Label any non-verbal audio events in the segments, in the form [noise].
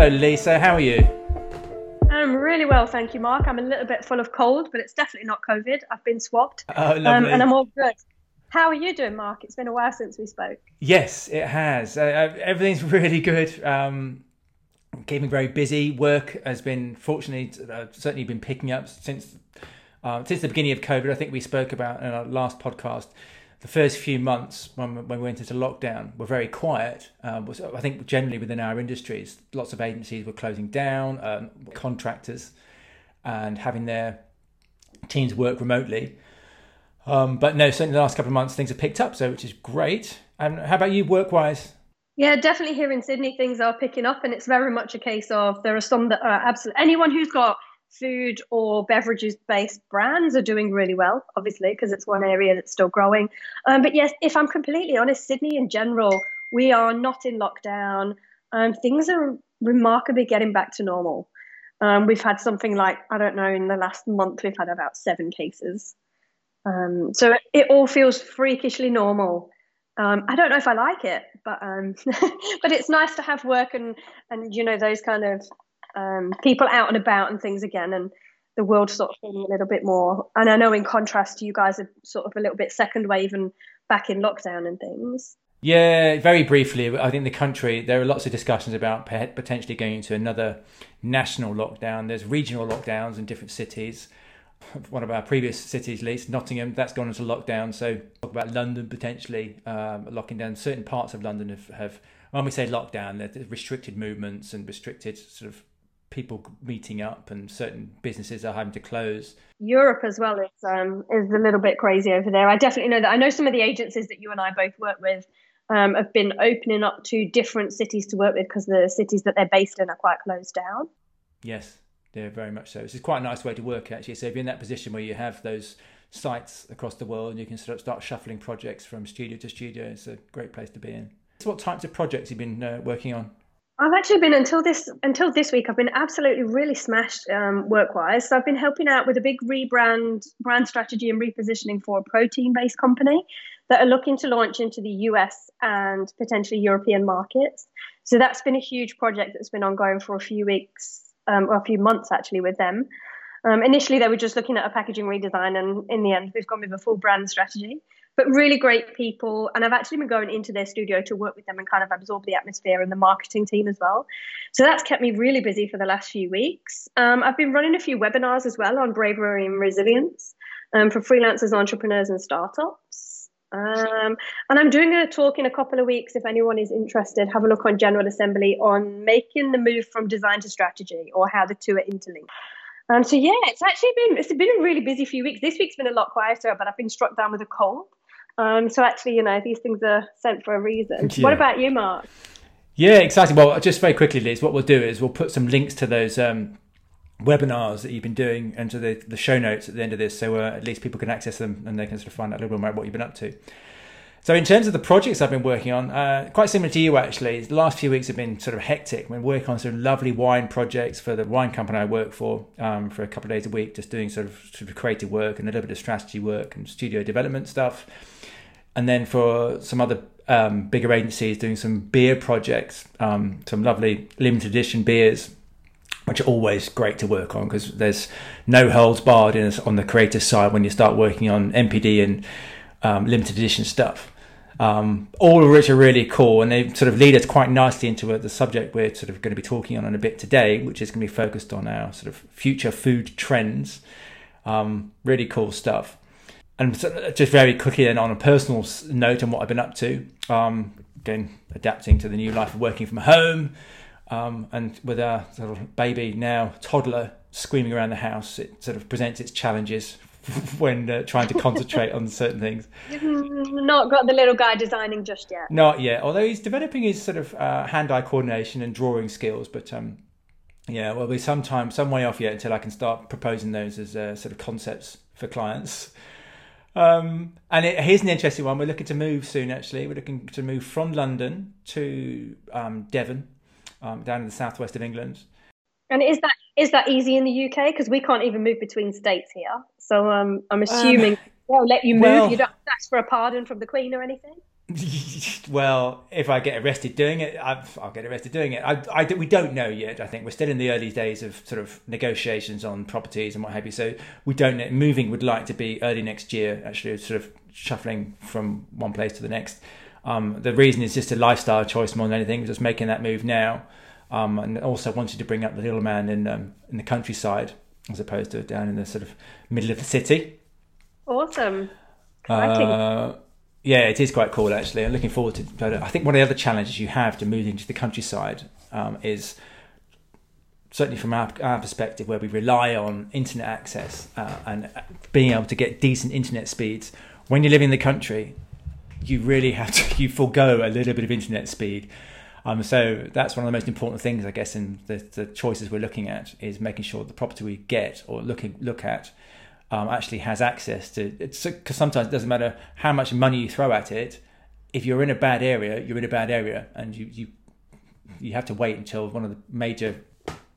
Hello, Lisa. How are you? I'm really well, thank you, Mark. I'm a little bit full of cold, but it's definitely not COVID. I've been swabbed, Oh, lovely. um, and I'm all good. How are you doing, Mark? It's been a while since we spoke. Yes, it has. Uh, uh, everything's [laughs] really good. Um, keeping very busy. Work has been, fortunately, uh, certainly been picking up since uh, since the beginning of COVID. I think we spoke about in our last podcast. The first few months when, when we went into lockdown were very quiet. Um, was, I think generally within our industries, lots of agencies were closing down, um, contractors, and having their teams work remotely. Um, but no, certainly the last couple of months things have picked up, so which is great. And how about you, work wise? Yeah, definitely here in Sydney, things are picking up, and it's very much a case of there are some that are absolutely anyone who's got food or beverages based brands are doing really well, obviously, because it's one area that's still growing. Um, but yes, if I'm completely honest, Sydney in general, we are not in lockdown. Um, things are remarkably getting back to normal. Um, we've had something like, I don't know, in the last month, we've had about seven cases. Um, so it, it all feels freakishly normal. Um, I don't know if I like it, but um, [laughs] but it's nice to have work and and you know those kind of um, people out and about and things again, and the world sort of feeling a little bit more. And I know in contrast you guys are sort of a little bit second wave and back in lockdown and things. Yeah, very briefly, I think the country, there are lots of discussions about potentially going into another national lockdown. There's regional lockdowns in different cities. [laughs] One of our previous cities, least Nottingham, that's gone into lockdown. So, talk about London potentially um, locking down. Certain parts of London have, have when we say lockdown, there's restricted movements and restricted sort of people meeting up, and certain businesses are having to close. Europe as well is um, is a little bit crazy over there. I definitely know that. I know some of the agencies that you and I both work with um, have been opening up to different cities to work with because the cities that they're based in are quite closed down. Yes, they're very much so. This is quite a nice way to work actually. So if you're in that position where you have those sites across the world and you can sort of start shuffling projects from studio to studio, it's a great place to be in. So what types of projects you've you been uh, working on? I've actually been until this until this week. I've been absolutely really smashed um, work wise. So I've been helping out with a big rebrand, brand strategy, and repositioning for a protein based company that are looking to launch into the US and potentially European markets. So that's been a huge project that's been ongoing for a few weeks um, or a few months actually with them. Um, initially, they were just looking at a packaging redesign, and in the end, we've gone with a full brand strategy but really great people. And I've actually been going into their studio to work with them and kind of absorb the atmosphere and the marketing team as well. So that's kept me really busy for the last few weeks. Um, I've been running a few webinars as well on bravery and resilience um, for freelancers, entrepreneurs, and startups. Um, and I'm doing a talk in a couple of weeks. If anyone is interested, have a look on General Assembly on making the move from design to strategy or how the two are interlinked. Um, so yeah, it's actually been it's been a really busy few weeks. This week's been a lot quieter, but I've been struck down with a cold. Um, so actually, you know, these things are sent for a reason. Yeah. What about you, Mark? Yeah, exactly. Well, just very quickly, Liz, what we'll do is we'll put some links to those um, webinars that you've been doing into the, the show notes at the end of this, so uh, at least people can access them and they can sort of find out a little bit more about what you've been up to. So, in terms of the projects I've been working on, uh, quite similar to you actually, the last few weeks have been sort of hectic. I've been working on some lovely wine projects for the wine company I work for um, for a couple of days a week, just doing sort of, sort of creative work and a little bit of strategy work and studio development stuff. And then for some other um, bigger agencies, doing some beer projects, um, some lovely limited edition beers which are always great to work on because there's no holds barred in, on the creative side when you start working on NPD and um, limited edition stuff. Um, all of which are really cool, and they sort of lead us quite nicely into the subject we're sort of going to be talking on in a bit today, which is going to be focused on our sort of future food trends. Um, really cool stuff. And just very quickly, then on a personal note, on what I've been up to, um, again adapting to the new life of working from home, um, and with our sort of baby now toddler screaming around the house, it sort of presents its challenges [laughs] when uh, trying to concentrate on certain things. Not got the little guy designing just yet. Not yet, although he's developing his sort of uh, hand-eye coordination and drawing skills. But um, yeah, we'll be some time, some way off yet until I can start proposing those as uh, sort of concepts for clients. Um, and it, here's an interesting one. We're looking to move soon. Actually, we're looking to move from London to um, Devon, um, down in the southwest of England. And is that is that easy in the UK? Because we can't even move between states here. So um, I'm assuming um, they'll let you move. Well, you don't ask for a pardon from the Queen or anything. [laughs] well, if I get arrested doing it, i will get arrested doing it. I, I, we don't know yet. I think we're still in the early days of sort of negotiations on properties and what have you. So we don't know. Moving would like to be early next year, actually, sort of shuffling from one place to the next. Um, the reason is just a lifestyle choice more than anything. Just making that move now, um, and also wanted to bring up the little man in um, in the countryside as opposed to down in the sort of middle of the city. Awesome. Uh, yeah, it is quite cool actually. I'm looking forward to. But I think one of the other challenges you have to move into the countryside um, is certainly from our, our, perspective, where we rely on internet access uh, and being able to get decent internet speeds. When you live in the country, you really have to [laughs] you forego a little bit of internet speed. Um, so that's one of the most important things, I guess, in the, the choices we're looking at is making sure the property we get or looking look at um, actually has access to it. Because sometimes it doesn't matter how much money you throw at it. If you're in a bad area, you're in a bad area, and you you you have to wait until one of the major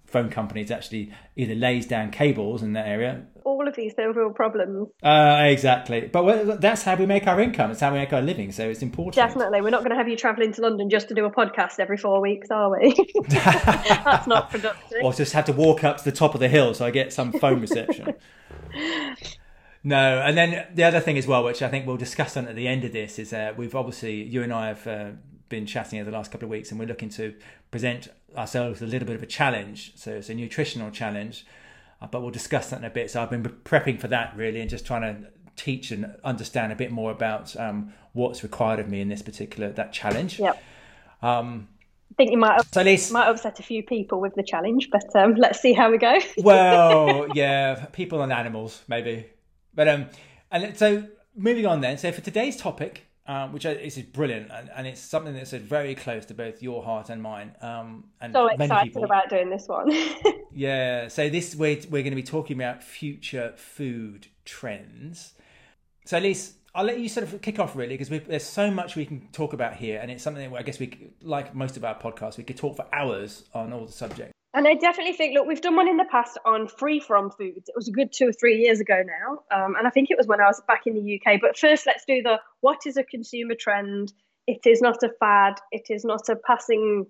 phone companies actually either lays down cables in that area. All of these are real problems. Uh, exactly, but that's how we make our income. It's how we make our living. So it's important. Definitely, we're not going to have you travelling to London just to do a podcast every four weeks, are we? [laughs] that's not productive. Or just have to walk up to the top of the hill so I get some phone reception. [laughs] No, and then the other thing as well, which I think we'll discuss on at the end of this, is uh, we've obviously you and I have uh, been chatting over the last couple of weeks, and we're looking to present ourselves a little bit of a challenge. So it's a nutritional challenge, uh, but we'll discuss that in a bit. So I've been prepping for that really, and just trying to teach and understand a bit more about um, what's required of me in this particular that challenge. Yep. Um, think you might so least, might upset a few people with the challenge, but um, let's see how we go. [laughs] well, yeah, people and animals maybe, but um, and so moving on then. So for today's topic, um, which is brilliant, and, and, it's something that's very close to both your heart and mine. Um, and so excited people. about doing this one. [laughs] yeah, so this we're we're going to be talking about future food trends. So, Elise, I'll let you sort of kick off really because there's so much we can talk about here, and it's something that I guess we, like most of our podcasts, we could talk for hours on all the subjects. And I definitely think, look, we've done one in the past on free from foods. It was a good two or three years ago now, um, and I think it was when I was back in the UK. But first, let's do the what is a consumer trend? It is not a fad. It is not a passing,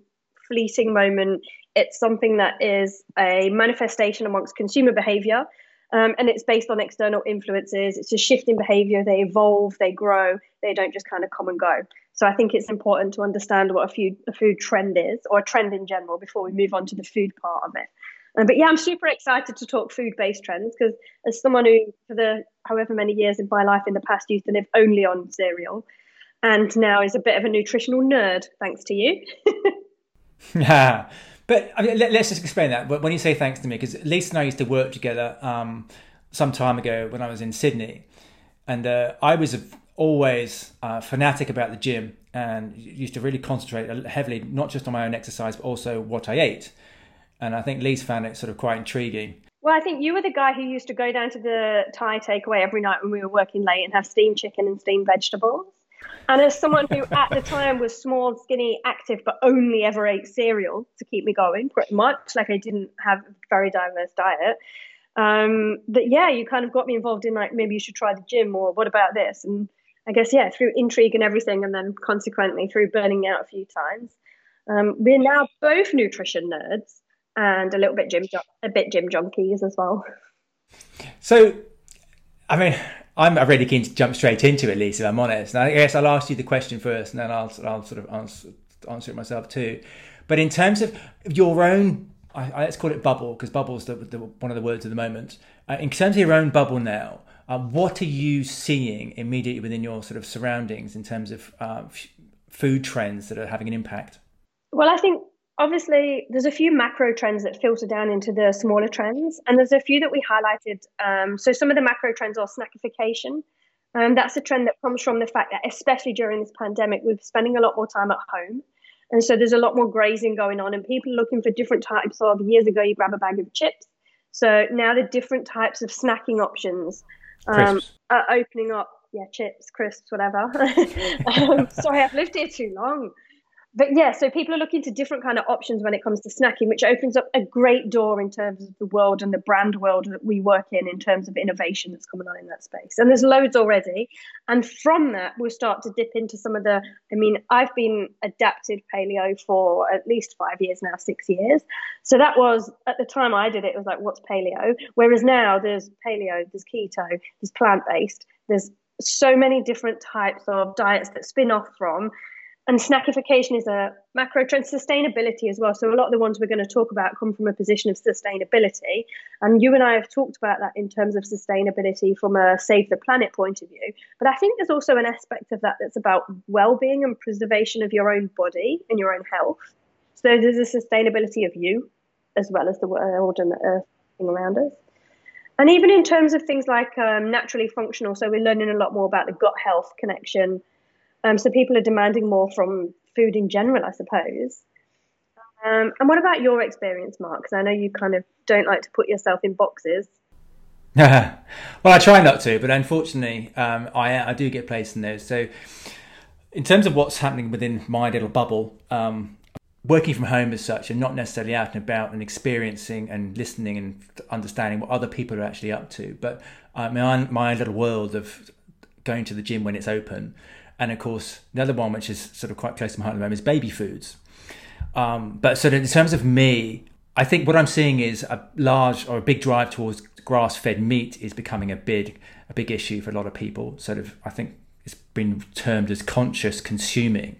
fleeting moment. It's something that is a manifestation amongst consumer behaviour um, and it's based on external influences. It's a shift in behavior. They evolve, they grow, they don't just kind of come and go. So I think it's important to understand what a food, a food trend is, or a trend in general, before we move on to the food part of it. Um, but yeah, I'm super excited to talk food based trends because, as someone who, for the however many years in my life in the past, used to live only on cereal and now is a bit of a nutritional nerd, thanks to you. [laughs] [laughs] yeah. But I mean, let, us just explain that. When you say thanks to me, because Lisa and I used to work together um, some time ago when I was in Sydney, and uh, I was always uh, fanatic about the gym and used to really concentrate heavily, not just on my own exercise, but also what I ate. And I think Lisa found it sort of quite intriguing. Well, I think you were the guy who used to go down to the Thai takeaway every night when we were working late and have steamed chicken and steamed vegetables. And as someone who at the time was small, skinny, active, but only ever ate cereal to keep me going, pretty much, like I didn't have a very diverse diet. Um, but yeah, you kind of got me involved in like maybe you should try the gym or what about this? And I guess yeah, through intrigue and everything, and then consequently through burning out a few times, um, we're now both nutrition nerds and a little bit gym a bit gym junkies as well. So, I mean, I'm really keen to jump straight into it, Lisa. If I'm honest. And I guess I'll ask you the question first, and then I'll, I'll sort of answer, answer it myself too. But in terms of your own, I, I, let's call it bubble because bubble's the, the, one of the words at the moment. Uh, in terms of your own bubble now, uh, what are you seeing immediately within your sort of surroundings in terms of uh, f- food trends that are having an impact? Well, I think obviously there's a few macro trends that filter down into the smaller trends and there's a few that we highlighted um, so some of the macro trends are snackification. Um, that's a trend that comes from the fact that especially during this pandemic we're spending a lot more time at home and so there's a lot more grazing going on and people are looking for different types of years ago you grab a bag of chips. So now the different types of snacking options um, are opening up. Yeah chips crisps whatever. [laughs] Um, sorry i've lived here too long but yeah, so people are looking to different kind of options when it comes to snacking, which opens up a great door in terms of the world and the brand world that we work in, in terms of innovation that's coming on in that space. And there's loads already. And from that, we'll start to dip into some of the. I mean, I've been adapted paleo for at least five years now, six years. So that was at the time I did it. It was like, what's paleo? Whereas now there's paleo, there's keto, there's plant based, there's so many different types of diets that spin off from and snackification is a macro trend. Sustainability as well. So a lot of the ones we're going to talk about come from a position of sustainability. And you and i have talked about that in terms of sustainability from a save the planet point of view. But i think there's also an aspect of that that's about well-being and preservation of your own body and your own health. So there's a sustainability of you as well as the world and the earth around us. And even in terms of things like um, naturally functional so we're learning a lot more about the gut health connection um, so people are demanding more from food in general, I suppose. Um, and what about your experience, Mark? Because I know you kind of don't like to put yourself in boxes. [laughs] well, I try not to, but unfortunately, um, I, I do get placed in those. So, in terms of what's happening within my little bubble, um, working from home as such, and not necessarily out and about and experiencing and listening and understanding what other people are actually up to, but uh, my my little world of going to the gym when it's open and of course, the other one, which is sort of quite close to my heart at the moment, is baby foods. Um, but so in terms of me, I think what I'm seeing is a large or a big drive towards grass-fed meat is becoming a big a big issue for a lot of people. Sort of, I think it's been termed as conscious consuming.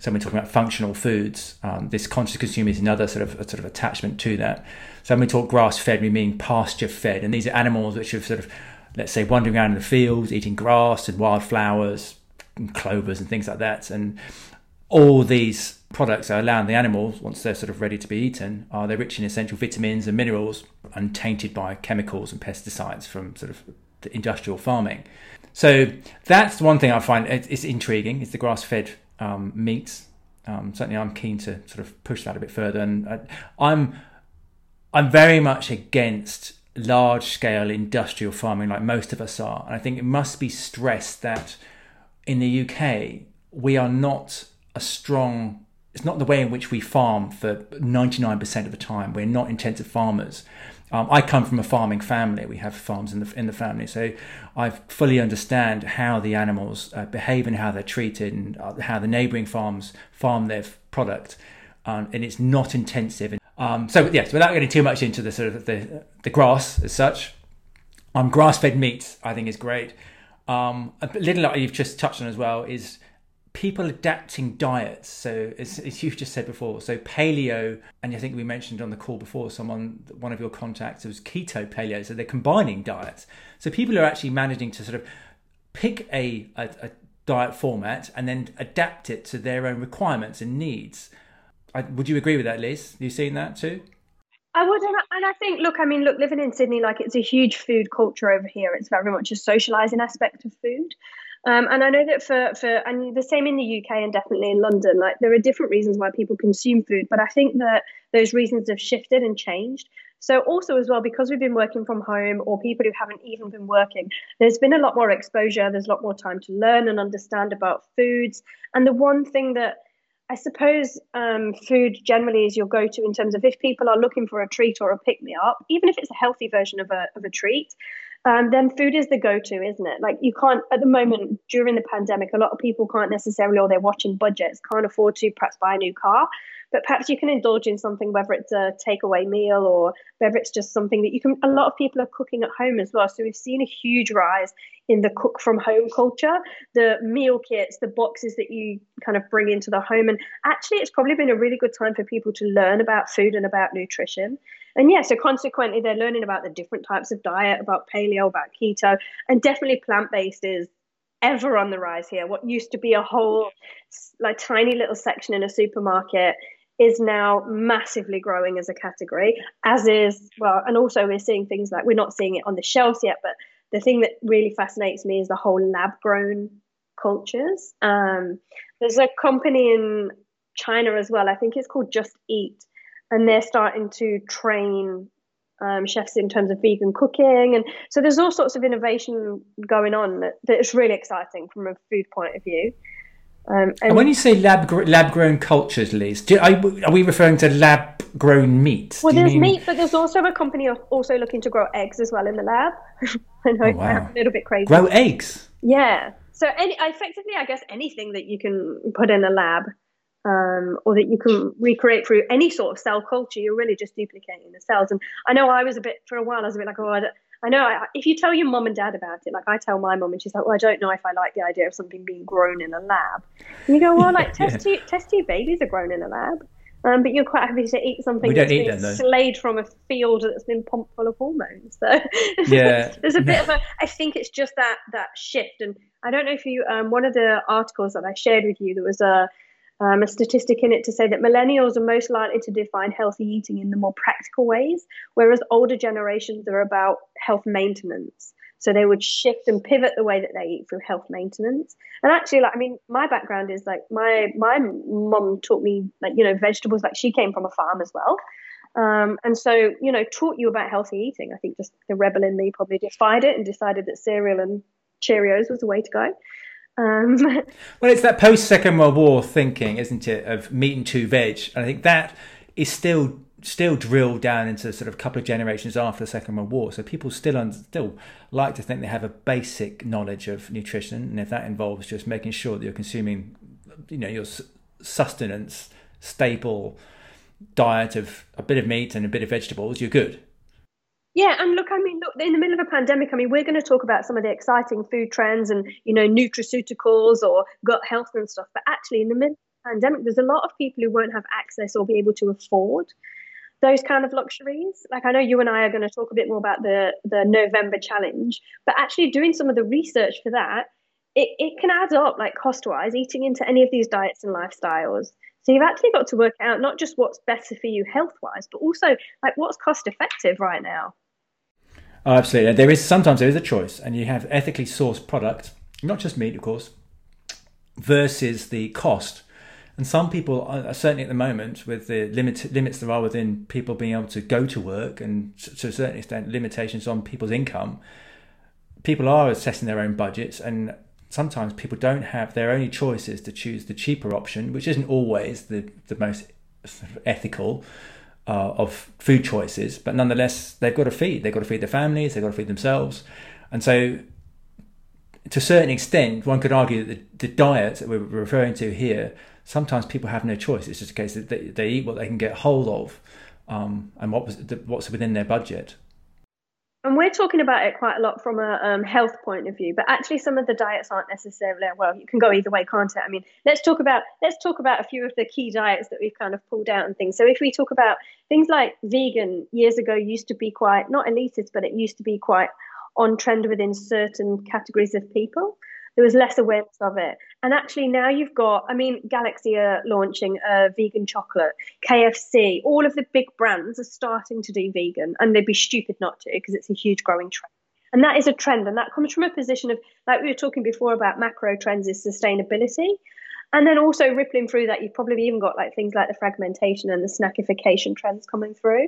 So when we're talking about functional foods. Um, this conscious consuming is another sort of sort of attachment to that. So when we talk grass-fed, we mean pasture-fed, and these are animals which are sort of, let's say, wandering around in the fields, eating grass and wildflowers, clovers and things like that. And all these products are allowing the animals, once they're sort of ready to be eaten, are they're rich in essential vitamins and minerals, untainted by chemicals and pesticides from sort of the industrial farming. So that's one thing I find it's intriguing. It's the grass-fed um, meats. Um, certainly, I'm keen to sort of push that a bit further, and I, I'm I'm very much against large-scale industrial farming, like most of us are. And I think it must be stressed that in the UK, we are not a strong. It's not the way in which we farm for 99% of the time. We're not intensive farmers. Um, I come from a farming family. We have farms in the in the family, so I fully understand how the animals uh, behave and how they're treated, and uh, how the neighbouring farms farm their product. Um, and it's not intensive. Um, so yes, without getting too much into the sort of the the grass as such, um, grass-fed meat I think is great. Um, a little like you've just touched on as well is people adapting diets. So as, as, you've just said before, so paleo, and I think we mentioned on the call before, someone, one of your contacts was keto paleo. So they're combining diets. So people are actually managing to sort of pick a, a, a diet format and then adapt it to their own requirements and needs. I, would you agree with that, Liz? You've seen that too? I would, and I think, look, I mean, look, living in Sydney, like it's a huge food culture over here. It's very much a socializing aspect of food. Um, and I know that for, for, and the same in the UK and definitely in London, like there are different reasons why people consume food, but I think that those reasons have shifted and changed. So, also as well, because we've been working from home or people who haven't even been working, there's been a lot more exposure. There's a lot more time to learn and understand about foods. And the one thing that I suppose um, food generally is your go to in terms of if people are looking for a treat or a pick me up, even if it's a healthy version of a, of a treat, um, then food is the go to, isn't it? Like you can't, at the moment during the pandemic, a lot of people can't necessarily, or they're watching budgets, can't afford to perhaps buy a new car. But perhaps you can indulge in something, whether it's a takeaway meal or whether it's just something that you can. A lot of people are cooking at home as well. So we've seen a huge rise in the cook from home culture, the meal kits, the boxes that you kind of bring into the home. And actually, it's probably been a really good time for people to learn about food and about nutrition. And yeah, so consequently, they're learning about the different types of diet, about paleo, about keto, and definitely plant based is ever on the rise here. What used to be a whole, like, tiny little section in a supermarket is now massively growing as a category, as is, well, and also we're seeing things like we're not seeing it on the shelves yet, but the thing that really fascinates me is the whole lab grown cultures. Um, there's a company in China as well, I think it's called Just Eat, and they're starting to train um, chefs in terms of vegan cooking. And so there's all sorts of innovation going on that, that is really exciting from a food point of view. Um, and, and, when you say lab lab grown cultures, Liz, do, are, are, we referring to lab grown meat? Well, there's mean... meat, but there's also a company also looking to grow eggs as well in the lab. [laughs] [laughs] I know oh, wow. a little bit crazy. Grow eggs. Yeah. So any, effectively, I guess anything that you can put in a lab um, or that you can recreate through any sort of cell culture, you're really just duplicating the cells. And I know I was a bit, for a while, I was a bit like, oh, I, I know I, if you tell your mom and dad about it, like I tell my mom and she's like, well, I don't know if I like the idea of something being grown in a lab. And you go, well, like [laughs] test, yeah. tube, test tube babies are grown in a lab. Um, but you're quite happy to eat something that's been slayed from a field that's been pumped full of hormones. So [laughs] yeah, there's a bit of a. [laughs] I think it's just that that shift, and I don't know if you. Um, one of the articles that I shared with you, there was a um, a statistic in it to say that millennials are most likely to define healthy eating in the more practical ways, whereas older generations are about health maintenance. So they would shift and pivot the way that they eat through health maintenance. And actually, like I mean, my background is like my my mom taught me like you know vegetables. Like she came from a farm as well. Um, and so, you know, taught you about healthy eating. I think just the rebel in me probably defied it and decided that cereal and Cheerios was the way to go. Um, [laughs] well, it's that post Second World War thinking, isn't it, of meat and two veg? And I think that is still still drill down into sort of a couple of generations after the Second World War. So people still un- still like to think they have a basic knowledge of nutrition, and if that involves just making sure that you're consuming, you know, your sustenance, staple diet of a bit of meat and a bit of vegetables, you're good. Yeah, and look, I mean, look, in the middle of a pandemic, I mean, we're going to talk about some of the exciting food trends and, you know, nutraceuticals or gut health and stuff. But actually, in the middle of the pandemic, there's a lot of people who won't have access or be able to afford those kind of luxuries. Like I know you and I are going to talk a bit more about the the November challenge, but actually doing some of the research for that, it, it can add up like cost wise, eating into any of these diets and lifestyles. So you've actually got to work out not just what's better for you health wise, but also like what's cost effective right now. Oh, absolutely. There is sometimes there is a choice, and you have ethically sourced product, not just meat, of course, versus the cost and some people, are, certainly at the moment, with the limit, limits there are within people being able to go to work and to a certain extent limitations on people's income, people are assessing their own budgets and sometimes people don't have their only choices to choose the cheaper option, which isn't always the, the most ethical uh, of food choices, but nonetheless, they've got to feed. They've got to feed their families, they've got to feed themselves. And so, to a certain extent, one could argue that the, the diet that we're referring to here sometimes people have no choice. It's just a case that they, they eat what they can get hold of um, and what was what's within their budget. And we're talking about it quite a lot from a um, health point of view, but actually some of the diets aren't necessarily well. You can go either way, can't it? I mean, let's talk about let's talk about a few of the key diets that we've kind of pulled out and things. So if we talk about things like vegan, years ago used to be quite not elitist, but it used to be quite on trend within certain categories of people there was less awareness of it. And actually, now you've got, I mean, Galaxy are launching a vegan chocolate, KFC, all of the big brands are starting to do vegan, and they'd be stupid not to because it's a huge growing trend. And that is a trend, and that comes from a position of, like we were talking before about macro trends, is sustainability. And then also rippling through that, you've probably even got like things like the fragmentation and the snackification trends coming through.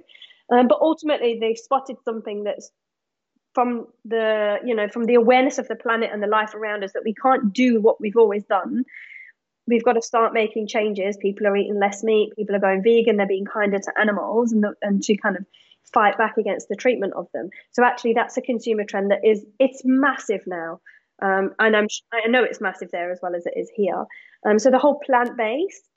Um, but ultimately, they've spotted something that's from the you know from the awareness of the planet and the life around us that we can't do what we've always done. We've got to start making changes. People are eating less meat. People are going vegan. They're being kinder to animals and, the, and to kind of fight back against the treatment of them. So actually that's a consumer trend that is it's massive now. Um, and I'm I know it's massive there as well as it is here. Um, so the whole plant based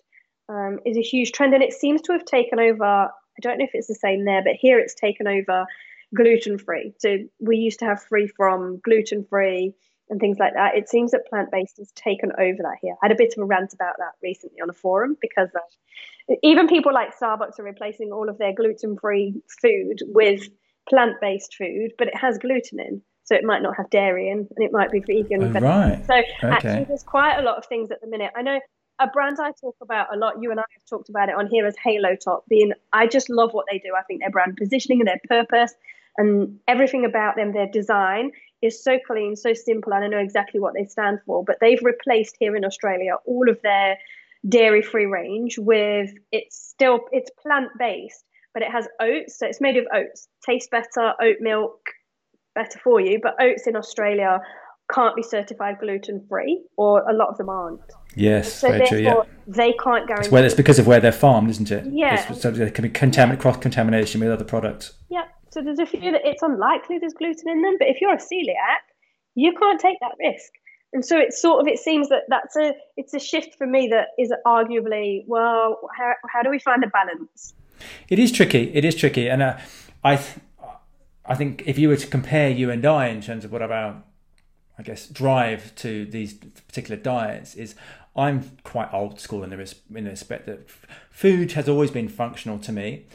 um, is a huge trend and it seems to have taken over I don't know if it's the same there but here it's taken over gluten free. So we used to have free from gluten free and things like that. It seems that plant based has taken over that here. I had a bit of a rant about that recently on a forum because uh, even people like Starbucks are replacing all of their gluten free food with plant based food, but it has gluten in. So it might not have dairy in and it might be vegan. Oh, right. So okay. actually, there's quite a lot of things at the minute. I know a brand I talk about a lot, you and I have talked about it on here as Halo Top, being I just love what they do. I think their brand positioning and their purpose and everything about them, their design is so clean, so simple, and I know exactly what they stand for. But they've replaced here in Australia all of their dairy-free range with it's still it's plant-based, but it has oats, so it's made of oats. Tastes better, oat milk, better for you. But oats in Australia can't be certified gluten free, or a lot of them aren't. Yes, so very true. Yeah, they can't guarantee. It's, where, it's because of where they're farmed, isn't it? Yeah. So there can be contamin- cross contamination with other products. Yeah. So there's a few that it's unlikely there's gluten in them, but if you're a celiac, you can't take that risk. And so it's sort of it seems that that's a it's a shift for me that is arguably well how how do we find a balance? It is tricky. It is tricky, and uh, I th- I think if you were to compare you and I in terms of what our I guess drive to these particular diets is I'm quite old school in the, res- in the respect that food has always been functional to me.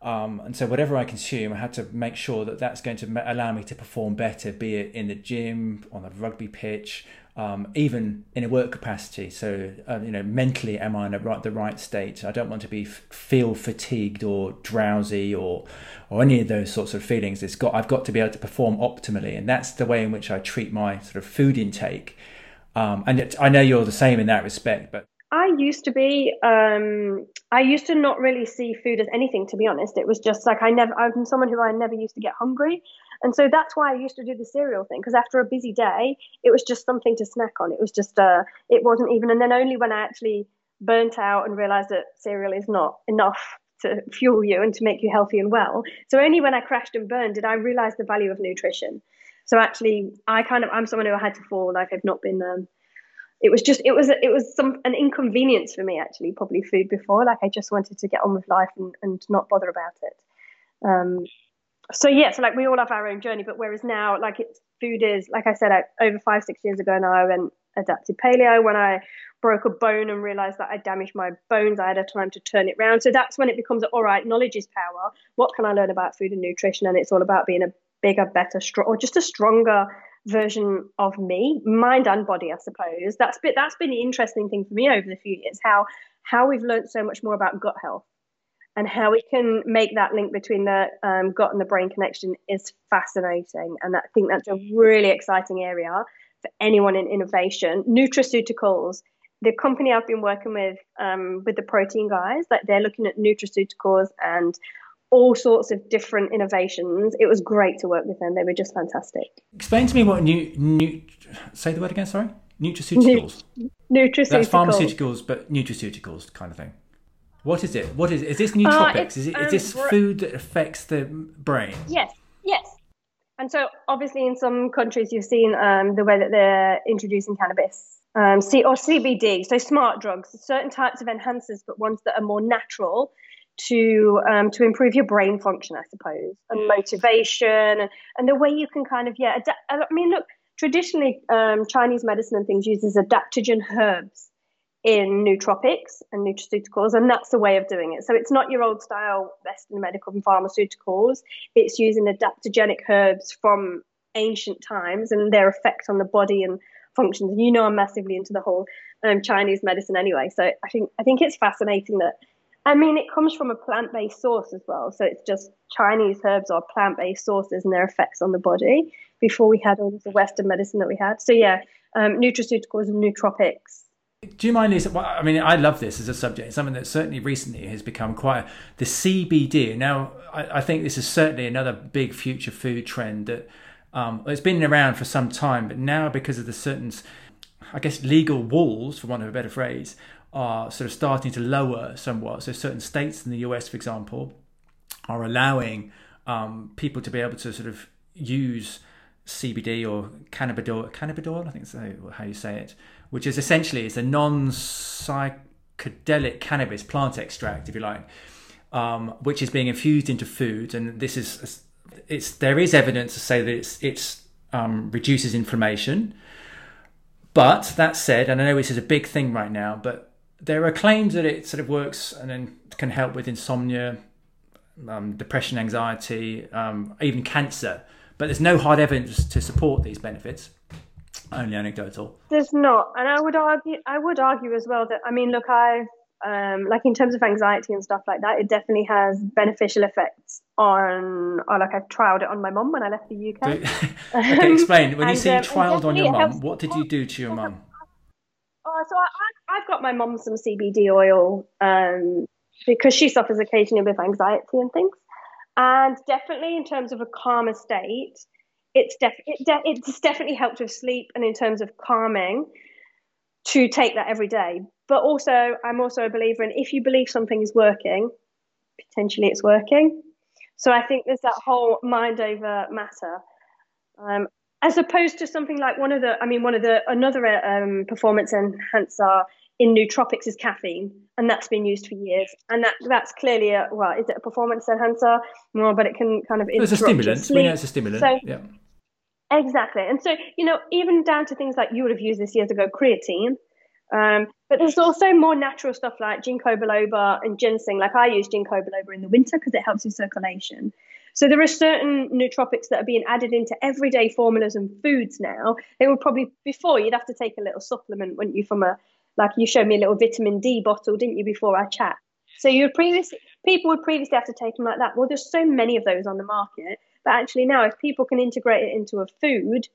Um, and so whatever I consume, I had to make sure that that's going to allow me to perform better, be it in the gym, on the rugby pitch, um, even in a work capacity. So uh, you know, mentally, am I in a right, the right state? I don't want to be feel fatigued or drowsy or or any of those sorts of feelings. It's got I've got to be able to perform optimally, and that's the way in which I treat my sort of food intake. Um, and it, I know you're the same in that respect, but I used to be. Um, I used to not really see food as anything, to be honest. It was just like I never. I'm someone who I never used to get hungry, and so that's why I used to do the cereal thing. Because after a busy day, it was just something to snack on. It was just. Uh, it wasn't even. And then only when I actually burnt out and realized that cereal is not enough to fuel you and to make you healthy and well. So only when I crashed and burned did I realize the value of nutrition. So actually, I kind of I'm someone who I had to fall. Like I've not been. Um, it was just it was it was some an inconvenience for me actually probably food before. Like i just wanted to get on with life and, and not bother about it. Um, so yeah so like we all have our own journey but whereas now like it's food is like i said I, over five six years ago now i went adapted paleo. When i broke a bone and realized that i damaged my bones i had a time to turn it around so that's when it becomes all right knowledge is power. What can i learn about food and nutrition? And it's all about being a bigger better strong or just a stronger version of me, mind and body, I suppose. That's been that's been the interesting thing for me over the few years. How how we've learned so much more about gut health and how we can make that link between the um, gut and the brain connection is fascinating. And I think that's a really exciting area for anyone in innovation. Nutraceuticals, the company I've been working with um, with the protein guys, that they're looking at nutraceuticals and all sorts of different innovations. It was great to work with them. They were just fantastic. Explain to me what new, new say the word again, sorry? Nutraceuticals. [laughs] nutraceuticals. That's pharmaceuticals, but nutraceuticals kind of thing. What is it? What is it? Is this nootropics? Uh, is, it, is this um, food that affects the brain? Yes, yes. And so, obviously, in some countries, you've seen um, the way that they're introducing cannabis um, C- or CBD, so smart drugs, certain types of enhancers, but ones that are more natural to um, to improve your brain function, I suppose, and motivation, and, and the way you can kind of yeah. Adapt, I mean, look, traditionally um, Chinese medicine and things uses adaptogen herbs in nootropics and nutraceuticals, and that's the way of doing it. So it's not your old style Western medical and pharmaceuticals. It's using adaptogenic herbs from ancient times and their effect on the body and functions. And you know, I'm massively into the whole um, Chinese medicine anyway. So I think I think it's fascinating that I mean, it comes from a plant based source as well. So it's just Chinese herbs or plant based sources and their effects on the body before we had all the Western medicine that we had. So, yeah, um, nutraceuticals and nootropics. Do you mind? Well, I mean, I love this as a subject. Something that certainly recently has become quite the CBD. Now, I, I think this is certainly another big future food trend that um, it's been around for some time, but now because of the certain, I guess, legal walls, for want of a better phrase, are sort of starting to lower somewhat. So certain states in the US, for example, are allowing um, people to be able to sort of use CBD or cannabidiol, cannabidiol, I think is how you say it, which is essentially it's a non-psychedelic cannabis plant extract, if you like, um, which is being infused into food. And this is it's there is evidence to say that it's it's um, reduces inflammation. But that said, and I know this is a big thing right now, but there are claims that it sort of works and then can help with insomnia, um, depression, anxiety, um, even cancer. But there's no hard evidence to support these benefits. Only anecdotal. There's not, and I would argue. I would argue as well that I mean, look, I um, like in terms of anxiety and stuff like that, it definitely has beneficial effects on. Or like I've trialed it on my mum when I left the UK. [laughs] okay, explain. When you [laughs] say you um, trialed on your mum, what did you do to your mum? Oh, so I, I've got my mom some CBD oil um, because she suffers occasionally with anxiety and things. And definitely in terms of a calmer state, it's def- it de- it's definitely helped with sleep and in terms of calming to take that every day. But also, I'm also a believer in if you believe something is working, potentially it's working. So I think there's that whole mind over matter. Um, as opposed to something like one of the, I mean, one of the, another um, performance enhancer in nootropics is caffeine, and that's been used for years. And that that's clearly a, well, is it a performance enhancer? Well, but it can kind of it's a stimulant. We know it's a stimulant. So, yeah. Exactly. And so, you know, even down to things like you would have used this years ago, creatine. Um, but there's also more natural stuff like ginkgo biloba and ginseng. Like I use ginkgo biloba in the winter because it helps with circulation. So there are certain nootropics that are being added into everyday formulas and foods now. They were probably before you'd have to take a little supplement, wouldn't you, from a like you showed me a little vitamin D bottle, didn't you, before our chat? So you previously people would previously have to take them like that. Well, there's so many of those on the market, but actually now, if people can integrate it into a food,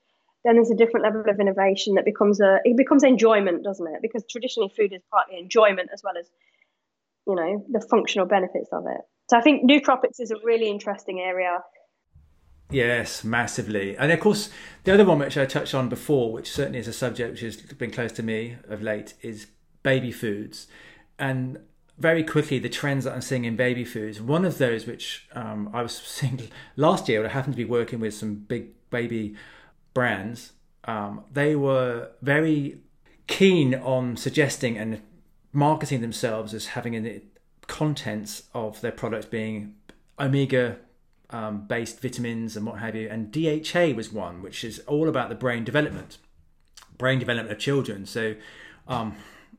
then there's a different level of innovation that becomes a it becomes enjoyment, doesn't it? Because traditionally food is partly enjoyment as well as you know the functional benefits of it. So I think nootropics is a really interesting area. Yes, massively. And of course, the other one which I touched on before, which certainly is a subject which has been close to me of late, is baby foods. And very quickly, the trends that I'm seeing in baby foods, one of those which um, I was [laughs] seeing last year, I happened to be working with some big baby brands, um, they were very keen on suggesting and marketing themselves as having in the contents of their products being omega um, based vitamins and what have you. And DHA was one, which is all about the brain development, brain development of children. So, um,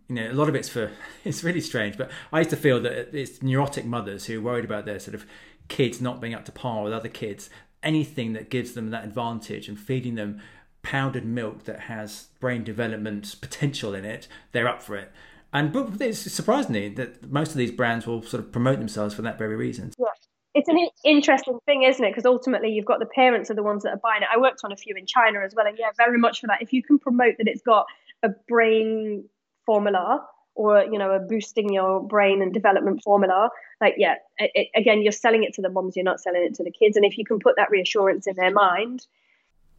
you know, a lot of it's for, [laughs] it's really strange, but I used to feel that it's neurotic mothers who are worried about their sort of kids not being up to par with other kids anything that gives them that advantage and feeding them powdered milk that has brain development potential in it, they're up for it. And but it's surprisingly that most of these brands will sort of promote themselves for that very reason. Yeah. It's an interesting thing, isn't it? Because ultimately, you've got the parents are the ones that are buying it. I worked on a few in China as well, and yeah, very much for that. If you can promote that it's got a brain formula, or you know a boosting your brain and development formula like yeah it, again you're selling it to the moms you're not selling it to the kids and if you can put that reassurance in their mind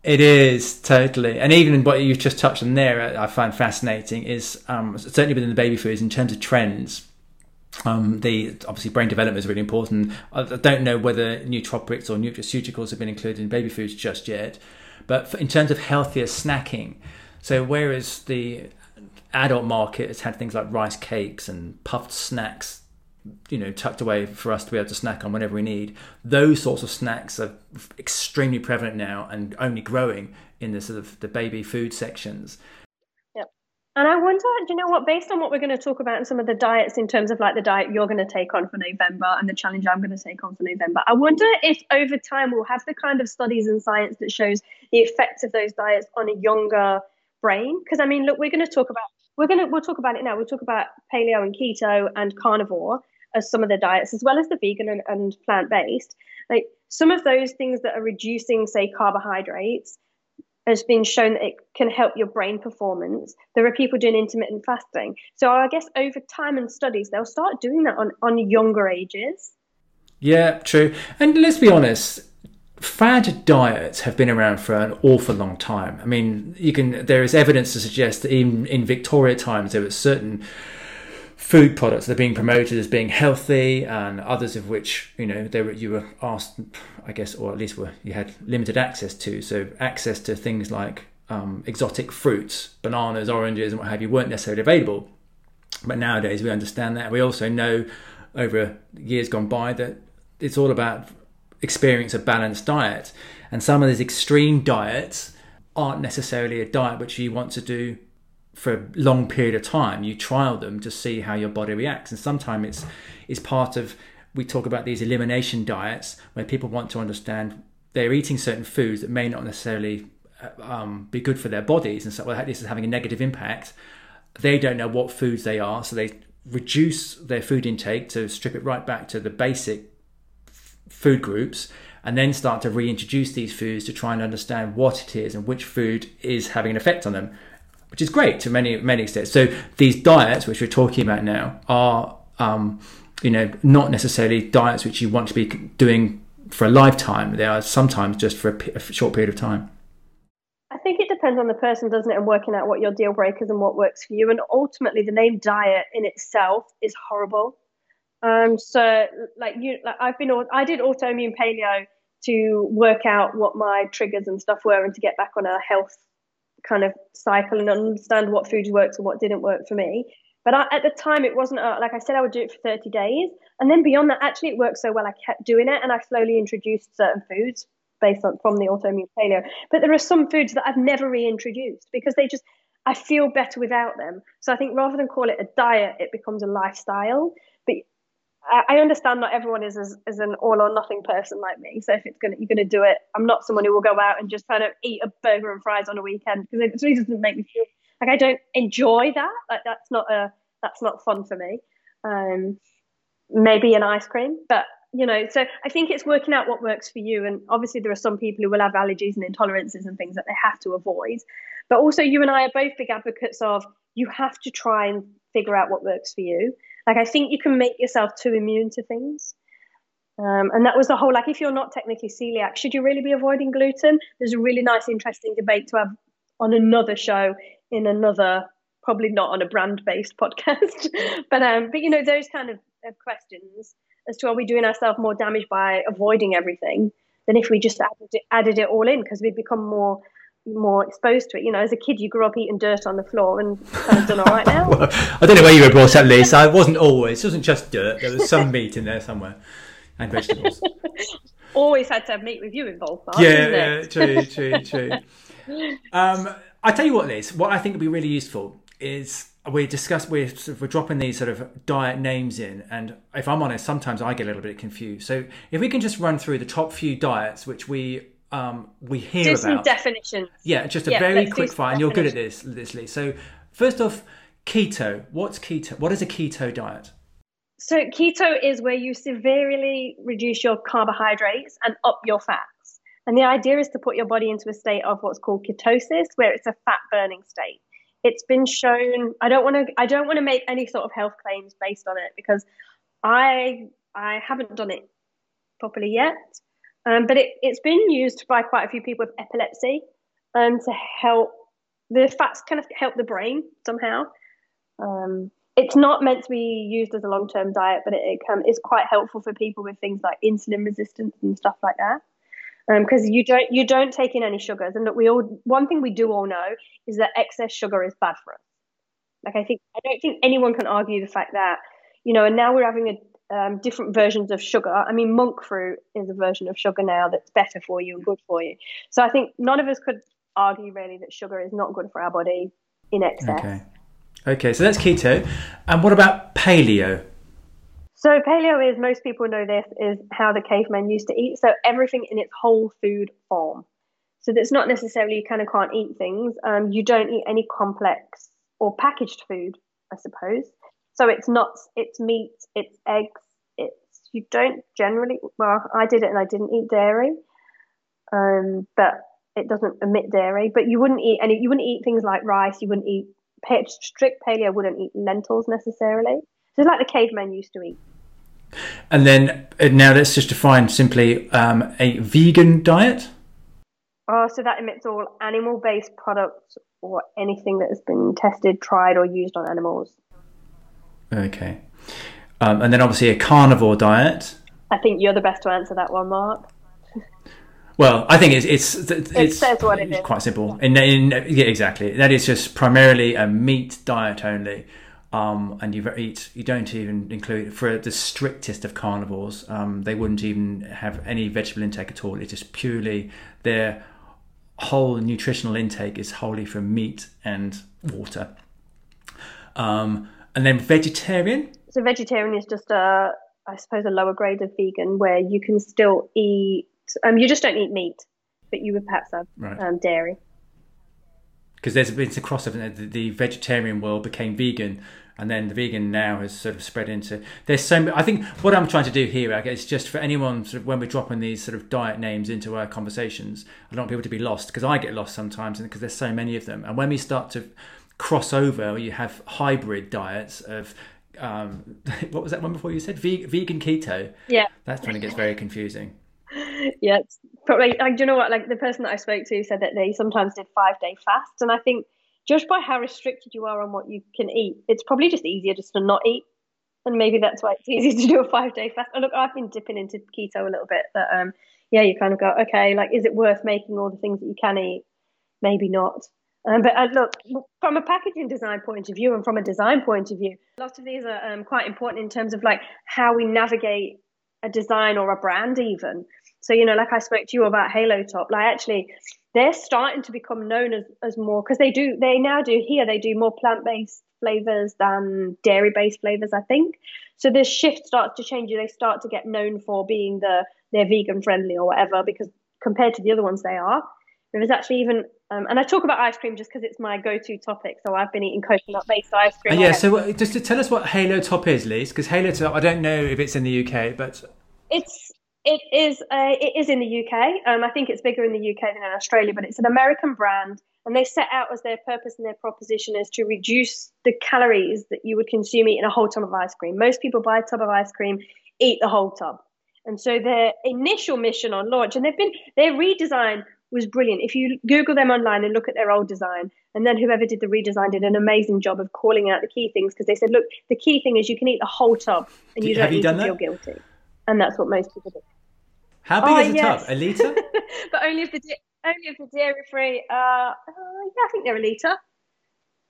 it is totally, and even what you've just touched on there, I find fascinating. Is um, certainly within the baby foods in terms of trends. Um, the obviously brain development is really important. I don't know whether nootropics or nutraceuticals have been included in baby foods just yet, but in terms of healthier snacking, so whereas the adult market has had things like rice cakes and puffed snacks you know tucked away for us to be able to snack on whenever we need. Those sorts of snacks are extremely prevalent now and only growing in the sort of the baby food sections. Yep. And i wonder do you know what based on what we're going to talk about and some of the diets in terms of like the diet you're going to take on for november and the challenge i'm going to take on for november i wonder if over time we'll have the kind of studies and science that shows the effects of those diets on a younger brain? Because i mean look we're going to talk about we're going to we'll talk about it now. We'll talk about paleo and keto and carnivore as some of the diets as well as the vegan and, and plant-based like some of those things that are reducing say carbohydrates has been shown that it can help your brain performance. There are people doing intermittent fasting. So I guess over time and studies, they'll start doing that on, on younger ages. Yeah, true. And let's be honest, fad diets have been around for an awful long time. I mean, you can there is evidence to suggest that even in Victoria times there were certain food products that are being promoted as being healthy, and others of which you know they were you were asked, I guess, or at least were you had limited access to. So access to things like um, exotic fruits, bananas, oranges, and what have you weren't necessarily available. But nowadays we understand that. We also know over years gone by that it's all about experience a balanced diet. And some of these extreme diets aren't necessarily a diet which you want to do for a long period of time. You trial them to see how your body reacts. And sometimes it's, it's part of, we talk about these elimination diets where people want to understand they're eating certain foods that may not necessarily uh, um, be good for their bodies. And so well, this is having a negative impact. They don't know what foods they are. So they reduce their food intake to strip it right back to the basic food groups and then start to reintroduce these foods to try and understand what it is and which food is having an effect on them, which is great to many many extents. So these diets, which we're talking about now, are um, you know not necessarily diets which you want to be doing for a lifetime. They are sometimes just for a, short period of time. I think it depends on the person, doesn't it, and working out what your deal breakers and what works for you. And ultimately, the name diet in itself is horrible. Um, so like you, like I've been, I did autoimmune paleo to work out what my triggers and stuff were, and to get back on a health kind of cycle and understand what foods worked and what didn't work for me. But I, at the time, it wasn't like I said, I would do it for 30 days. And then beyond that, actually, it worked so well, I kept doing it and I slowly introduced certain foods based on from the autoimmune paleo. But there are some foods that I've never reintroduced because they just, I feel better without them. So I think rather than call it a diet, it becomes a lifestyle. I understand not everyone is as, as an all or nothing person like me. So if it's gonna you're gonna do it, I'm not someone who will go out and just kind of eat a burger and fries on a weekend because it really doesn't make me feel like I don't enjoy that. Like that's not a that's not fun for me. Um, maybe an ice cream, but you know, so I think it's working out what works for you. And obviously, there are some people who will have allergies and intolerances and things that they have to avoid. But also, you and I are both big advocates of you have to try and figure out what works for you. Like, I think you can make yourself too immune to things. Um, and that was the whole like, if you're not technically celiac, should you really be avoiding gluten? There's a really nice, interesting debate to have on another show in another, probably not on a brand based [laughs] podcast. but, um, but, you know, those kind of, of questions as to are we doing ourselves more damage by avoiding everything than if we just added it, added it all in because we'd become more more exposed to it. You know, as a kid, you grew up eating dirt on the floor and kind of done all right now. [laughs] well, I don't know where you were brought up, Liz. I wasn't always. It wasn't just dirt. There was some meat in there somewhere and vegetables. [laughs] always had to have meat with you involved. Mark, yeah, yeah, true, true, true. [laughs] Um, I tell you what, Liz. What I think would be really useful is we discuss we're sort of, we're dropping these sort of diet names in and if i'm honest sometimes i get a little bit confused. So if we can just run through the top few diets which we um we hear do about. some definitions. Yeah just a yeah, very quick fire and you're good at this Lee. so first off keto. What's keto what is a keto diet? So keto is where you severely reduce your carbohydrates and up your fats. And the idea is to put your body into a state of what's called ketosis where it's a fat burning state it's been shown i don't want to i don't want to make any sort of health claims based on it because i i haven't done it properly yet. Um, but it, it's been used by quite a few people with epilepsy um, to help the fats kind of help the brain somehow. Um, it's not meant to be used as a long-term diet but it, it can, it's quite helpful for people with things like insulin resistance and stuff like that because um, you don't you don't take in any sugars. And we all one thing we do all know is that excess sugar is bad for us. Like I think I don't think anyone can argue the fact that you know. And now we're having a um, different versions of sugar. I mean, monk fruit is a version of sugar now that's better for you and good for you. So I think none of us could argue really that sugar is not good for our body in excess. Okay. Okay, so that's keto. And what about paleo? So paleo is most people know this is how the cavemen used to eat. So everything in its whole food form. So that's not necessarily you kind of can't eat things. Um, you don't eat any complex or packaged food, I suppose. So it's nuts, it's meat, it's eggs, it's you don't generally. Well, I did it and I didn't eat dairy, um, but it doesn't omit dairy. But you wouldn't eat any. You wouldn't eat things like rice. You wouldn't eat strict paleo. Wouldn't eat lentils necessarily. So it's like the cavemen used to eat. And then uh, now let's just define simply um, a vegan diet. Oh, so that emits all animal based products or anything that has been tested, tried, or used on animals. Okay. Um, and then obviously a carnivore diet. I think you're the best to answer that one, Mark. [laughs] Well, I think it's it's it's, it says what it it's is. quite simple. In, in, yeah, exactly. That is just primarily a meat diet only um, and you eat you don't even include for the strictest of carnivores um, they wouldn't even have any vegetable intake at all it's just purely their whole nutritional intake is wholly from meat and water um, and then vegetarian so vegetarian is just a i suppose a lower grade of vegan where you can still eat um, you just don't eat meat but you would perhaps have right. um, dairy because there's been a crossover. The, the vegetarian world became vegan, and then the vegan now has sort of spread into. There's so. I think what I'm trying to do here is just for anyone sort of when we're dropping these sort of diet names into our conversations, I don't want people to be lost because I get lost sometimes, because there's so many of them. And when we start to cross over, you have hybrid diets of um, [laughs] what was that one before you said? Ve- vegan keto. Yeah. That's when it gets very confusing. [laughs] yeah, probably. Like, do you know what? Like the person that I spoke to said that they sometimes did five day fasts, and I think just by how restricted you are on what you can eat, it's probably just easier just to not eat. And maybe that's why it's [laughs] easy to do a five day fast. And look, I've been dipping into keto a little bit, but um, yeah, you kind of go, okay, like, is it worth making all the things that you can eat? Maybe not. Um, but uh, look, from a packaging design point of view and from a design point of view, lots of these are um, quite important in terms of like how we navigate a design or a brand, even. So, you know, like I spoke to you about Halo Top, like actually, they're starting to become known as, as more because they do, they now do here, they do more plant based flavors than dairy based flavors, I think. So this shift starts to change. They start to get known for being the, they're vegan friendly or whatever, because compared to the other ones, they are. There's actually even, um, and I talk about ice cream just because it's my go-to topic. So I've been eating coconut-based ice cream. Uh, yeah. So just to tell us what Halo Top is, Lise, because Halo Top, I don't know if it's in the UK, but it's it is uh, it is in the UK. Um, I think it's bigger in the UK than in Australia, but it's an American brand, and they set out as their purpose and their proposition is to reduce the calories that you would consume eating a whole tub of ice cream. Most people buy a tub of ice cream, eat the whole tub, and so their initial mission on launch, and they've been their redesign was brilliant. If you Google them online and look at their old design, and then whoever did the redesign did an amazing job of calling out the key things because they said, look, the key thing is you can eat the whole tub and you don't need to that? feel guilty, and that's what most people do. How big oh, is a yes. tub? A liter? but only if the only if the dairy free. Uh, uh, yeah, I think they're a liter.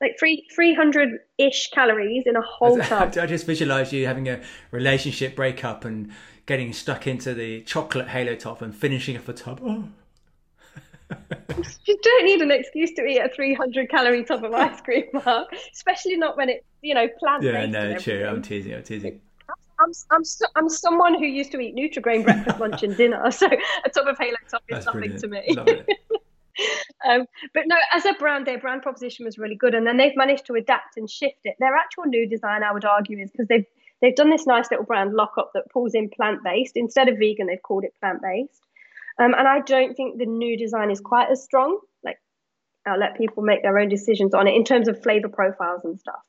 Like three three hundred ish calories in a whole [laughs] tub. I just visualize you having a relationship breakup and getting stuck into the chocolate halo top and finishing off a tub. Oh [laughs] you don't need an excuse to eat a 300 calorie tub of ice cream, Mark. Especially not when it's you know plant [laughs] based. Yeah, no, true. I'm teasing. I'm teasing. I'm, I'm, I'm someone who used to eat Nutrigrain breakfast, lunch, and dinner, [laughs] so a tub of Halo Top is nothing to me. [laughs] um, but no, as a brand, their brand proposition was really good, and then they've managed to adapt and shift it. Their actual new design, I would argue, is because they've they've done this nice little brand lockup that pulls in plant based instead of vegan. They've called it plant based, um, and I don't think the new design is quite as strong. Like, I'll let people make their own decisions on it in terms of flavor profiles and stuff.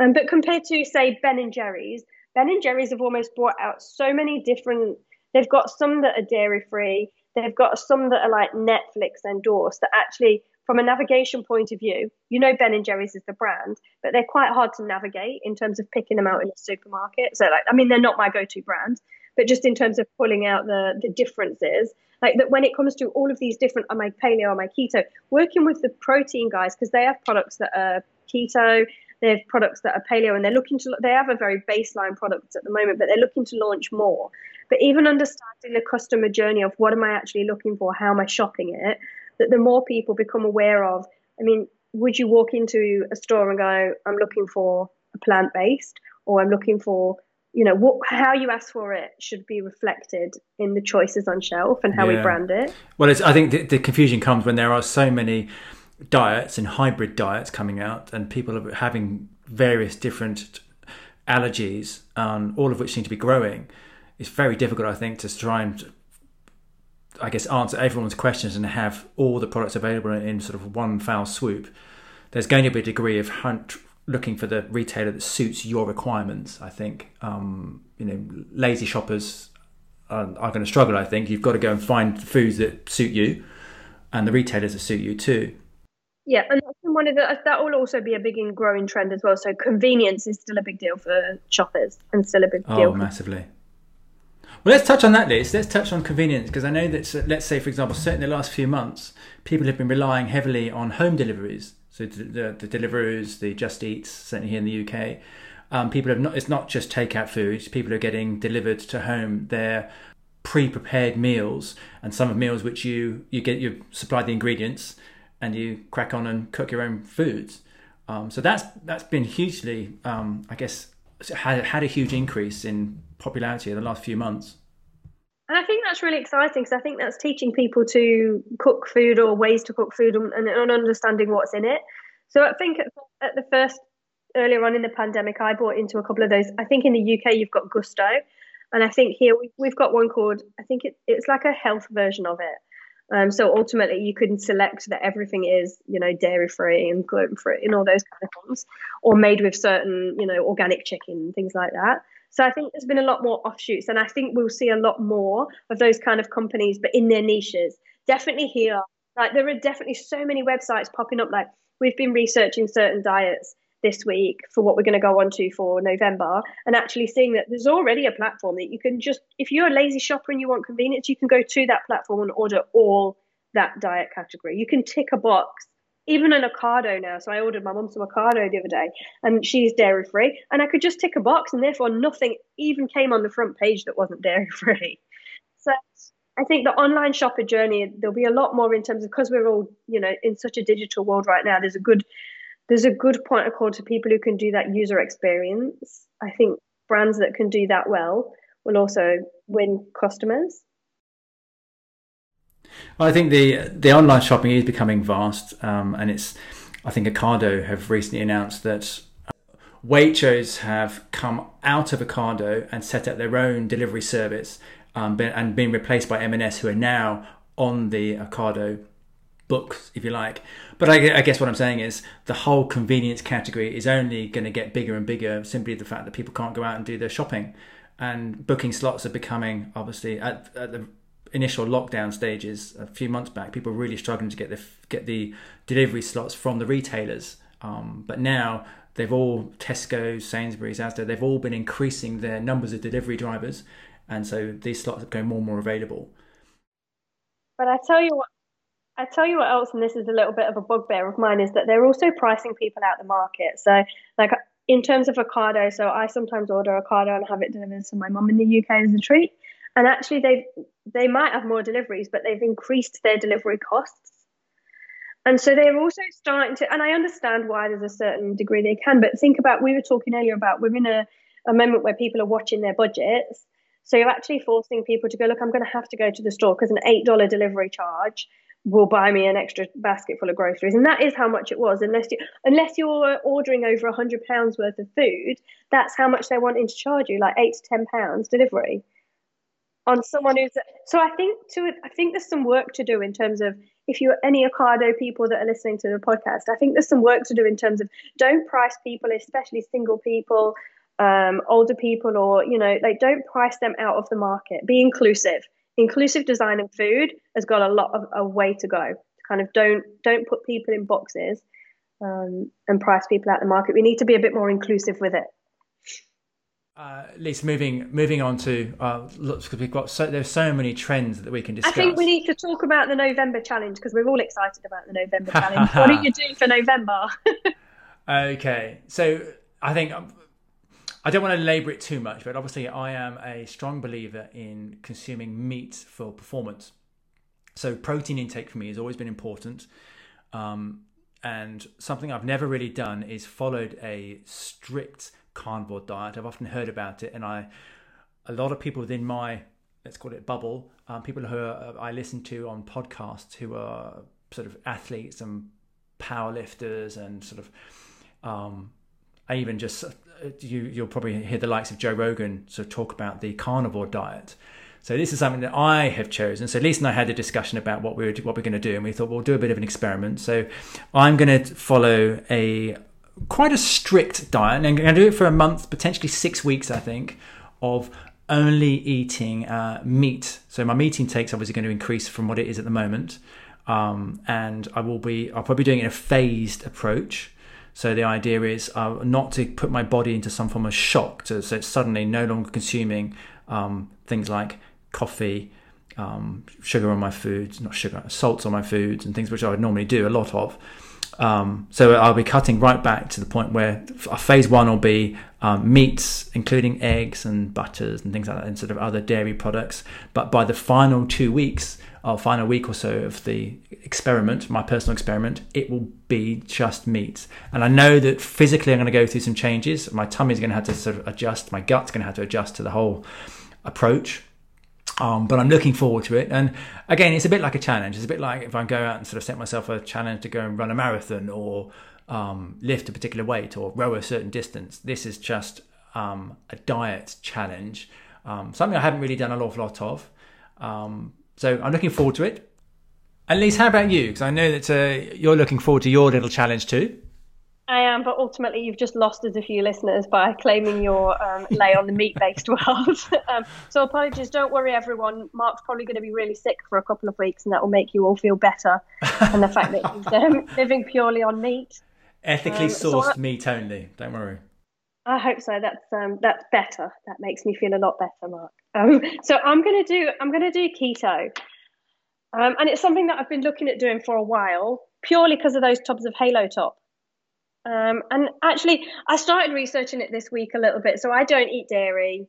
Um, but compared to, say, Ben and Jerry's, Ben and Jerry's have almost brought out so many different. They've got some that are dairy free. They've got some that are like Netflix endorsed. That actually, from a navigation point of view, you know Ben and Jerry's is the brand, but they're quite hard to navigate in terms of picking them out in a supermarket. So, like, I mean, they're not my go-to brand, but just in terms of pulling out the the differences, like that when it comes to all of these different am I paleo am I keto working with the protein guys because they have products that are keto they have products that are paleo and they're looking to they have a very baseline product at the moment but they're looking to launch more but even understanding the customer journey of what am i actually looking for how am i shopping it that the more people become aware of i mean would you walk into a store and go i'm looking for a plant based or i'm looking for you know what how you ask for it should be reflected in the choices on shelf and how yeah. we brand it well i think the, the, confusion comes when there are so many diets and hybrid diets coming out and people are having various different allergies um, all of which seem to be growing it's very difficult i think to try and i guess answer everyone's questions and have all the products available in sort of one foul swoop there's going to be a degree of hunt looking for the retailer that suits your requirements. I think um, you know lazy shoppers are, are, going to struggle. I think you've got to go and find foods that suit you, and the retailers that suit you too. Yeah, and one of the that will also be a big and growing trend as well. So convenience is still a big deal for shoppers, and still a big oh, deal. Oh, massively. Well, let's touch on that, list. Let's touch on convenience because I know that, let's say, for example, certainly the last few months, people have been relying heavily on home deliveries so the, the Deliveroo's, the Just Eats, certainly here in the UK, um, people have not. It's not just takeout foods. People are getting delivered to home their pre-prepared meals, and some of meals which you you get you supply the ingredients, and you crack on and cook your own foods. Um, so that's that's been hugely, um, I guess, had had a huge increase in popularity in the last few months. And I think that's really exciting because I think that's teaching people to cook food or ways to cook food and, and understanding what's in it. So I think at, at, the first, earlier on in the pandemic, I bought into a couple of those. I think in the UK, you've got Gousto, And I think here we, have got one called, I think it, it's like a health version of it. Um, so ultimately, you can select that everything is, you know, dairy free and gluten free and all those kind of things, or made with certain, you know, organic chicken things like that. So I think there's been a lot more offshoots, and I think we'll see a lot more of those kind of companies, but in their niches. Definitely here, like there are definitely so many websites popping up. Like we've been researching certain diets this week for what we're going to go on to for November, and actually seeing that there's already a platform that you can just, if you're a lazy shopper and you want convenience, you can go to that platform and order all that diet category. You can tick a box even an Ocado now. So I ordered my mum some Ocado the other day, and she's dairy free, and I could just tick a box, and therefore nothing even came on the front page that wasn't [laughs] dairy free. So I think the online shopper journey there'll be a lot more in terms of because we're all you know in such a digital world right now. There's a good there's a good point of call to people who can do that user experience. I think brands that can do that well will also win customers. Well, I think the the online shopping is becoming vast, um, and it's. I think Ocado have recently announced that uh, Waitrose have come out of Ocado and set up their own delivery service, um, and been replaced by M&S, who are now on the Ocado books, if you like. But I, I, guess what I'm saying is the whole convenience category is only going to get bigger and bigger. Simply the fact that people can't go out and do their shopping, and booking slots are becoming obviously at, at the initial lockdown stages a few months back, people were really struggling to get the get the delivery slots from the retailers. Um, but now they've all Tesco, Sainsbury's, Asda, they've all been increasing their numbers of delivery drivers, and so these slots are going more and more available. But I tell you what, I tell you what else, and this is a little bit of a bugbear of mine, is that they're also pricing people out the market. So, like in terms of Ocado, so I sometimes order Ocado and have it delivered to my mum in the UK as a treat. And actually they they might have more deliveries but they've increased their delivery costs. And so they're also starting to and i understand why there's a certain degree they can but think about we were talking earlier about we're in a, a moment where people are watching their budgets. So you're actually forcing people to go look i'm going to have to go to the store because an $8 delivery charge will buy me an extra basket full of groceries and that is how much it was unless you unless you're ordering over a hundred pounds worth of food that's how much they're wanting to charge you like eight to ten pounds delivery on someone who's so I think to I think there's some work to do in terms of if you're any Ocado people that are listening to the podcast, I think there's some work to do in terms of don't price people, especially single people, um, older people, or you know, like don't price them out of the market. Be inclusive. Inclusive design and food has got a lot of a way to go. Kind of don't don't put people in boxes um, and price people out the market. We need to be a bit more inclusive with it. Uh, at least moving moving on to uh, because we've got so there's so many trends that we can discuss. I think we need to talk about the November challenge because we're all excited about the November [laughs] challenge. what are you doing for November? [laughs] okay, so I think um, I don't want to labour it too much, but obviously I am a strong believer in consuming meat for performance. So protein intake for me has always been important. Um, and something I've never really done is followed a strict carnivore diet. I've often heard about it, and I, a lot of people within my let's call it bubble, um, people who are, I listen to on podcasts who are sort of athletes and powerlifters and sort of, um, I even just you you'll probably hear the likes of Joe Rogan sort of talk about the carnivore diet. So this is something that I have chosen. So Lisa and I had a discussion about what we were what we're going to do, and we thought we'll do a bit of an experiment. So I'm going to follow a quite a strict diet, and I'm going to do it for a month, potentially six weeks, I think, of only eating uh, meat. So my meat intake's obviously going to increase from what it is at the moment, um, and I will be I'll probably be doing it in a phased approach. So the idea is uh, not to put my body into some form of shock, to, so it's suddenly no longer consuming um, things like coffee, um, sugar on my foods, not sugar, salts on my foods, and things which I would normally do a lot of. Um, so I'll be cutting right back to the point where phase one will be um, meats, including eggs and butters and things like that, and sort of other dairy products. But by the final two weeks, or final week or so of the experiment, my personal experiment, it will be just meat. And I know that physically I'm going to go through some changes. My tummy is going to have to sort of adjust. My gut's going to have to adjust to the whole approach. Um, but I'm looking forward to it. And again, it's a bit like a challenge. It's a bit like if I go out and sort of set myself a challenge to go and run a marathon or um, lift a particular weight or row a certain distance. This is just um, a diet challenge, um, something I haven't really done a awful lot of. So I'm looking forward to it. At least, how about you? Because I know that uh, you're looking forward to your little challenge too. I am, but ultimately you've just lost us a few listeners by claiming your um, lay on the meat-based [laughs] world. um, so apologies. Don't worry, everyone. Mark's probably going to be really sick for a couple of weeks, and that will make you all feel better. [laughs] and the fact that he's um, living purely on meat, ethically um, sourced so I, meat only. Don't worry. I hope so. That's um, that's better. That makes me feel a lot better, Mark. Um, [laughs] so I'm gonna do I'm gonna do keto, um, and it's something that I've been looking at doing for a while, purely because of those tubs of Halo Top. Um, and actually, I started researching it this week a little bit. So I don't eat dairy.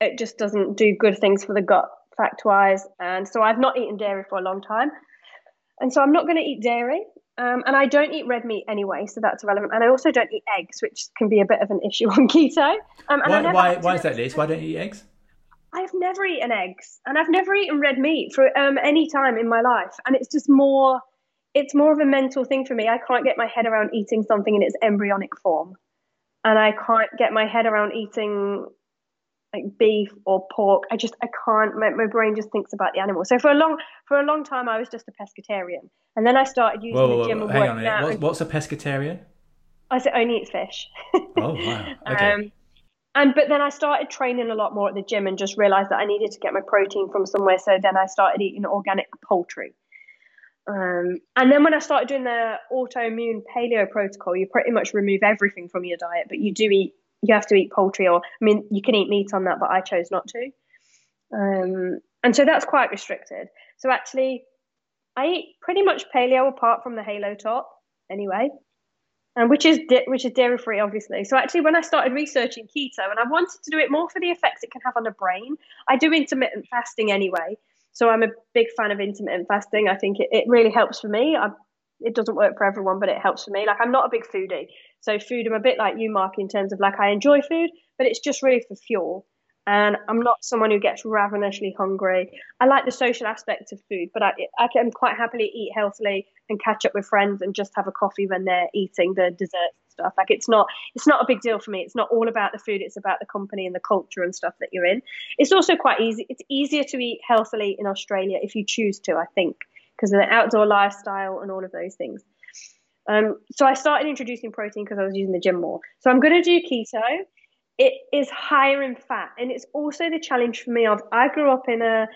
It just doesn't do good things for the gut, fact wise. And so I've not eaten dairy for a long time. And so I'm not going to eat dairy. Um, and I don't eat red meat anyway, so that's irrelevant. And I also don't eat eggs, which can be a bit of an issue [laughs] on keto. Um, why, why, why is that, Liz? Why don't you eat eggs? I've never eaten eggs, and I've never eaten red meat for um, any time in my life. And it's just more it's more of a mental thing for me. I can't get my head around eating something in its embryonic form. And I can't get my head around eating like beef or pork. I just I can't my, my brain just thinks about the animal. So for a long for a long time I was just a pescatarian. And then I started using whoa, whoa, the gym whoa, hang on what's, what's, a pescatarian? I said only eats fish. oh wow. [laughs] Okay. Um, and but then I started training a lot more at the gym and just realized that I needed to get my protein from somewhere. So then I started eating organic poultry. Um, and then when I started doing the autoimmune paleo protocol, you pretty much remove everything from your diet, but you do eat, you have to eat poultry or, I mean, you can eat meat on that, but I chose not to. Um, and so that's quite restricted. So actually, I eat pretty much paleo apart from the halo top anyway, and which is di- which is dairy free, obviously. So actually, when I started researching keto, and I wanted to do it more for the effects it can have on the brain, I do intermittent fasting anyway. So I'm a big fan of intermittent fasting. I think it, it really helps for me. I, it doesn't work for everyone, but it helps for me. Like I'm not a big foodie, so food I'm a bit like you, Mark, in terms of like I enjoy food, but it's just really for fuel. And I'm not someone who gets ravenously hungry. I like the social aspect of food, but I, I can quite happily eat healthily and catch up with friends and just have a coffee when they're eating the desserts stuff. Like it's not it's not a big deal for me. It's not all about the food. It's about the company and the culture and stuff that you're in. It's also quite easy. It's easier to eat healthily in Australia if you choose to. I think because of the outdoor lifestyle and all of those things. Um, so I started introducing protein because I was using the gym more. So I'm going to do keto. It is higher in fat, and it's also the challenge for me of I grew up in a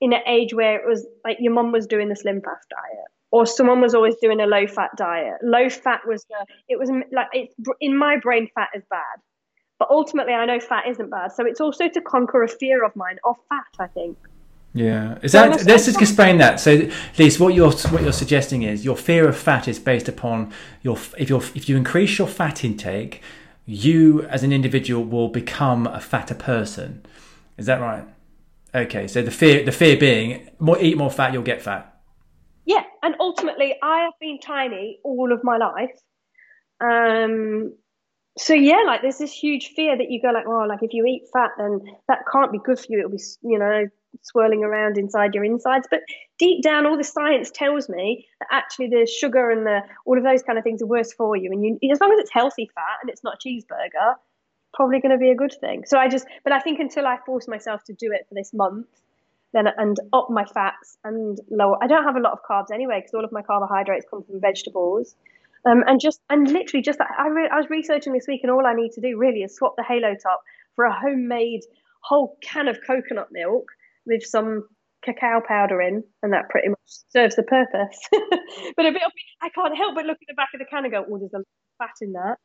in an age where it was like your mum was doing the slim fast diet or someone was always doing a low fat diet. Low fat was the, it was like, it's in my brain, fat is bad. But ultimately, I know fat isn't bad. So it's also to conquer a fear of mine of fat, I think. Yeah, is that? So let's just explain that. So, Lise, what you're what you're suggesting is your fear of fat is based upon your if you if you increase your fat intake, you as an individual will become a fatter person. Is that right? Okay, so the fear the fear being more eat more fat, you'll get fat yeah, and ultimately, I have been tiny all of my life. Um, so yeah, like there's this huge fear that you go like, oh, like if you eat fat, then that can't be good for you. It'll be, you know, swirling around inside your insides. But deep down, all the science tells me that actually the sugar and the all of those kind of things are worse for you. And you, as long as it's healthy fat and it's not a cheeseburger, probably going to be a good thing. So I just, but I think until I force myself to do it for this month, then and up my fats and lower. I don't have a lot of carbs anyway because all of my carbohydrates come from vegetables. Um, and just and literally just I, re- I was researching this week and all I need to do really is swap the halo top for a homemade whole can of coconut milk with some cacao powder in, and that pretty much serves the purpose. [laughs] but a bit of I can't help but look at the back of the can and go, "Oh, there's a lot of fat in that."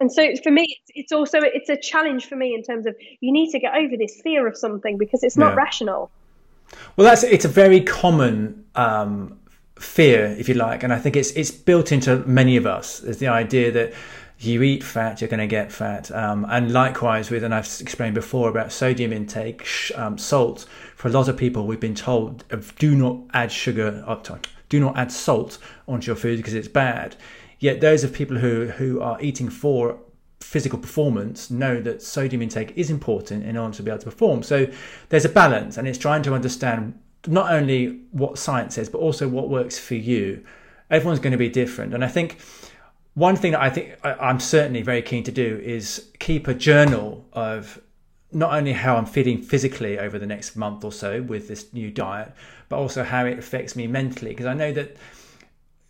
And so for me, it's, it's also it's a challenge for me in terms of you need to get over this fear of something because it's not yeah. rational. Well, that's it's a very common um, fear, if you like, and I think it's it's built into many of us. Is the idea that you eat fat, you're going to get fat, um, and likewise with, and I've explained before about sodium intake, um, salt. For a lot of people, we've been told do not add sugar, uh, do not add salt onto your food because it's bad. Yet those of people who who are eating for physical performance know that sodium intake is important in order to be able to perform. So there's a balance, and it's trying to understand not only what science says, but also what works for you. Everyone's going to be different, and I think one thing that I think I'm certainly very keen to do is keep a journal of not only how I'm feeling physically over the next month or so with this new diet, but also how it affects me mentally. Because I know that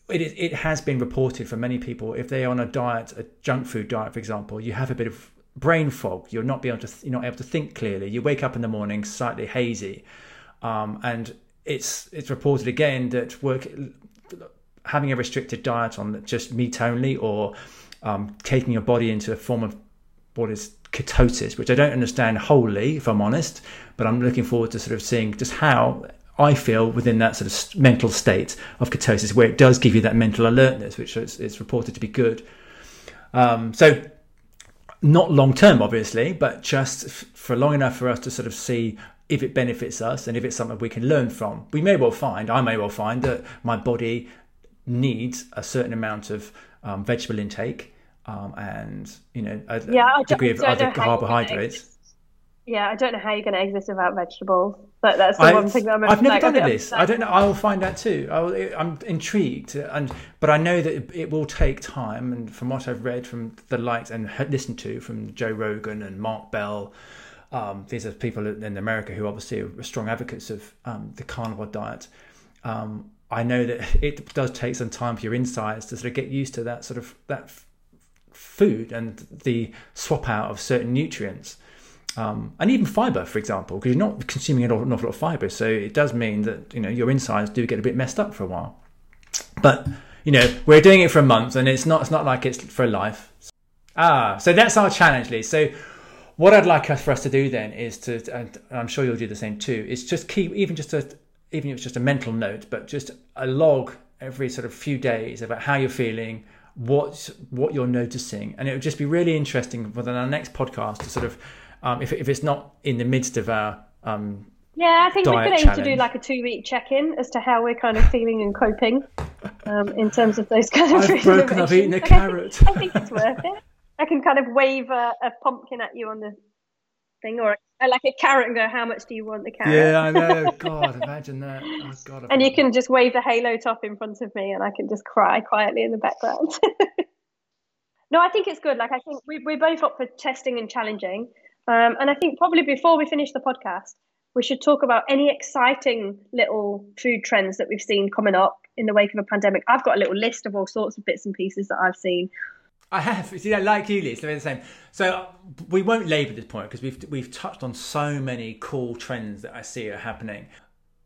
it, it has been reported for many people if they're on a diet, a junk food diet, for example, you have a bit of brain fog. You're not be able to you're not able to think clearly. You wake up in the morning slightly hazy, um, and it's it's reported again that work having a restricted diet on just meat only or um, taking your body into a form of what is ketosis, which I don't understand wholly, if I'm honest, but I'm looking forward to sort of seeing just how I feel within that sort of mental state of ketosis, where it does give you that mental alertness, which is, is reported to be good. Um, so, not long term, obviously, but just f- for long enough for us to sort of see if it benefits us and if it's something we can learn from. We may well find, I may well find that my body needs a certain amount of um, vegetable intake um, and you know a, yeah, degree of other carbohydrates. Yeah, I don't know how you're going to exist without vegetables, but that's the I've, one thing that I'm. I've never like, done it. This I don't know. I will find out too. I am intrigued, and but I know that it, it, will take time. And from what I've read from the likes and listened to from Joe Rogan and Mark Bell, um, these are people in America who obviously are strong advocates of um, the carnivore diet. Um, I know that [laughs] it does take some time for your insides to sort of get used to that sort of that food and the swap out of certain nutrients. Um, and even fiber, for example, because you're not consuming an awful lot of fiber, so it does mean that you know your insides do get a bit messed up for a while. But you know we're doing it for a month, and it's not it's not like it's for life. Ah, so that's our challenge, Lee. So what I'd like us for us to do then is to, and I'm sure you'll do the same too, is just keep even just a even if it's just a mental note, but just a log every sort of few days about how you're feeling, what what you're noticing, and it would just be really interesting for the next podcast to sort of, um, if if it's not in the midst of our um, yeah, I think we could aim challenge. to do like a two week check in as to how we're kind of feeling and coping um, in terms of those kind of. I've broken. I've eaten a carrot. I think, I think it's worth it. I can kind of wave a, a pumpkin at you on the thing, or like a carrot and go, "How much do you want the carrot?" Yeah, I know. [laughs] God, imagine that. Oh, God, and you can just wave the halo top in front of me, and I can just cry quietly in the background. [laughs] no, I think it's good. Like I think we, we're both up for testing and challenging, um, and I think probably before we finish the podcast, we should talk about any exciting little food trends that we've seen coming up in the wake of a pandemic. I've got a little list of all sorts of bits and pieces that I've seen. I have. [laughs] See, I like you, Liz, they're the same. So we won't labour this point because we've we've touched on so many cool trends that I see are happening.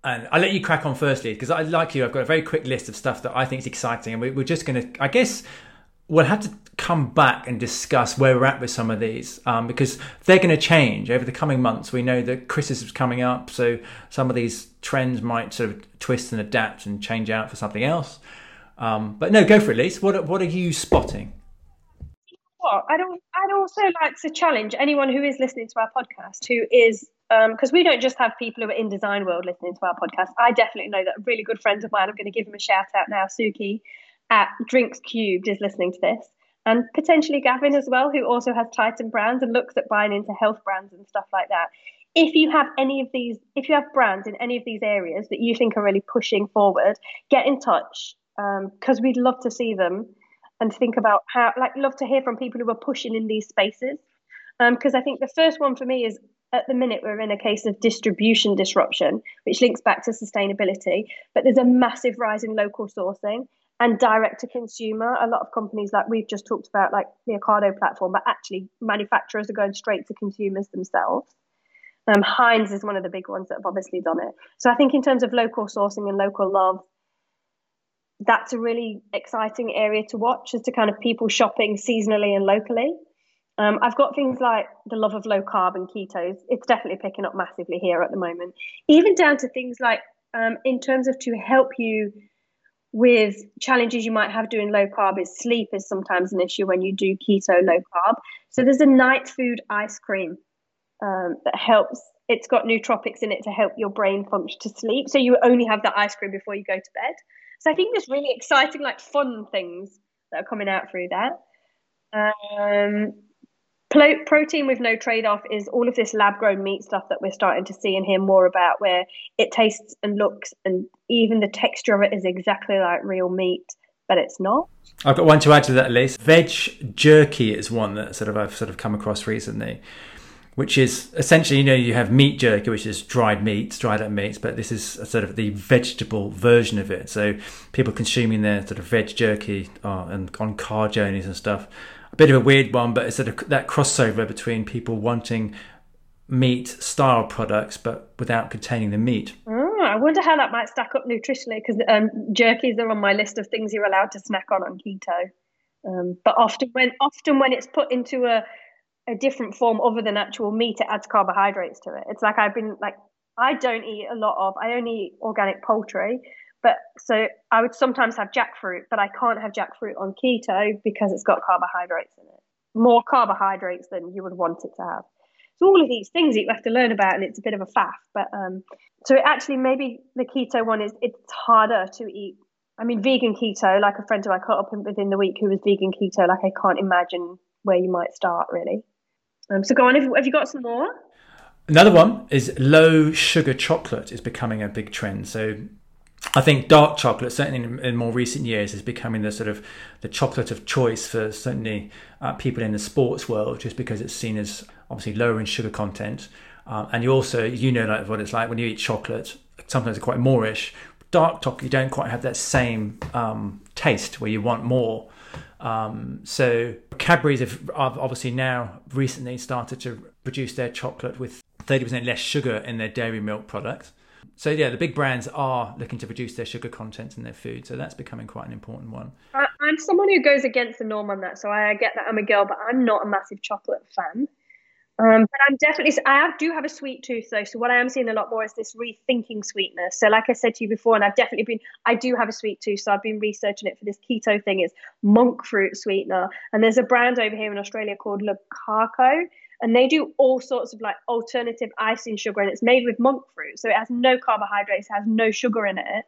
And I'll let you crack on firstly because I like you. I've got a very quick list of stuff that I think is exciting, and we, we're just going to. I guess we'll have to come back and discuss where we're at with some of these um, because they're going to change over the coming months. We know that Christmas is coming up, so some of these trends might sort of twist and adapt and change out for something else. Um, but no, go for it, Lise. What what are you spotting? What? I'd, I'd also like to challenge anyone who is listening to our podcast who is, because um, we don't just have people who are in design world listening to our podcast. I definitely know that a really good friend of mine, I'm going to give him a shout out now, Suki at Drinks Cubed is listening to this. And potentially Gavin as well, who also has Titan brands and looks at buying into health brands and stuff like that. If you have any of these, if you have brands in any of these areas that you think are really pushing forward, get in touch because um, we'd love to see them and think about how like love to hear from people who are pushing in these spaces because um, I think the first one for me is at the minute we're in a case of distribution disruption, which links back to sustainability. But there's a massive rise in local sourcing and direct to consumer. A lot of companies, like we've just talked about, like the Ocado platform, but actually manufacturers are going straight to consumers themselves. Um, Heinz is one of the big ones that have obviously done it. So I think in terms of local sourcing and local love, that's a really exciting area to watch as to kind of people shopping seasonally and locally. Um, I've got things like the love of low carb and ketos. It's definitely picking up massively here at the moment. Even down to things like um, in terms of to help you with challenges you might have doing low carb is sleep is sometimes an issue when you do keto low carb. So there's a night food ice cream um, that helps. It's got nootropics in it to help your brain function to sleep. So you only have that ice cream before you go to bed. So I think there's really exciting, like fun things that are coming out through that. Um, protein with no trade off is all of this lab grown meat stuff that we're starting to see and hear more about, where it tastes and looks and even the texture of it is exactly like real meat, but it's not. I've got one to add to that list. Veg jerky is one that sort of I've sort of come across recently. Which is essentially, you know, you have meat jerky, which is dried meats, dried up meats, but this is sort of the vegetable version of it. So people consuming their sort of veg jerky uh, and on car journeys and stuff. A bit of a weird one, but it's sort of that crossover between people wanting meat style products, but without containing the meat. Oh, I wonder how that might stack up nutritionally because um, jerkies are on my list of things you're allowed to snack on on keto. Um, but often when often when it's put into a a different form other than actual meat, it adds carbohydrates to it. It's like I've been like I don't eat a lot of I only eat organic poultry, but so I would sometimes have jackfruit, but I can't have jackfruit on keto because it's got carbohydrates in it. More carbohydrates than you would want it to have. So all of these things you have to learn about, and it's a bit of a faff. But um, so actually, maybe the keto one is it's harder to eat. I mean, vegan keto, like a friend of I caught up within the week who was vegan keto. Like I can't imagine where you might start really. Um, so go on. Have, have you got some more? Another one is low sugar chocolate is becoming a big trend. So I think dark chocolate, certainly in, in, more recent years, is becoming the sort of the chocolate of choice for certainly uh, people in the sports world, just because it's seen as obviously lower in sugar content. Uh, and you also, you know, like what it's like when you eat chocolate. Sometimes it's quite moreish. Dark chocolate, you don't quite have that same um, taste where you want more. Um, so Cadbury's have obviously now recently started to produce their chocolate with 30% less sugar in their dairy milk product. So yeah, the big brands are looking to reduce their sugar content in their food. So that's becoming quite an important one. I, am someone who goes against the norm on that. So I get that I'm a girl, but I'm not a massive chocolate fan. Um, but I'm definitely, I do have a sweet tooth though. So what I am seeing a lot more is this rethinking sweetness. So like I said to you before, and I've definitely been, I do have a sweet tooth. So I've been researching it for this keto thing. Is monk fruit sweetener, and there's a brand over here in Australia called Locaco, and they do all sorts of like alternative icing sugar, and it's made with monk fruit, so it has no carbohydrates, has no sugar in it,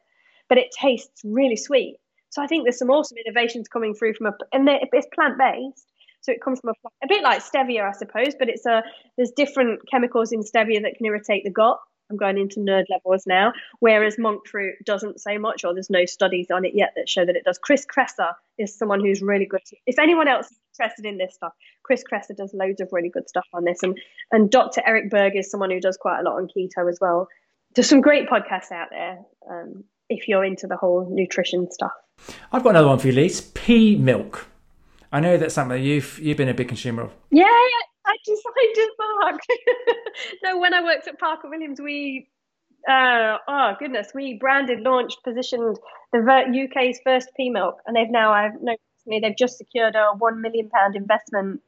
but it tastes really sweet. So I think there's some awesome innovations coming through from a, and it's plant based so it comes from a, a bit like stevia, I suppose, but it's a there's different chemicals in stevia that can irritate the gut. I'm going into nerd levels now. Whereas monk fruit doesn't say much, or there's no studies on it yet that show that it does. Chris Kresser is someone who's really good. If anyone else is interested in this stuff, Chris Kresser does loads of really good stuff on this, and and Dr. Eric Berg is someone who does quite a lot on keto as well. There's some great podcasts out there um, if you're into the whole nutrition stuff. I've got another one for you, Lise. Pea milk. I know that's something you've you've been a big consumer of. Yeah, I designed Mark. [laughs] no, when I worked at Parker Williams, we uh, oh goodness, we branded, launched, positioned the UK's first pea milk, and they've now I've noticed me they've just secured a one million pound investment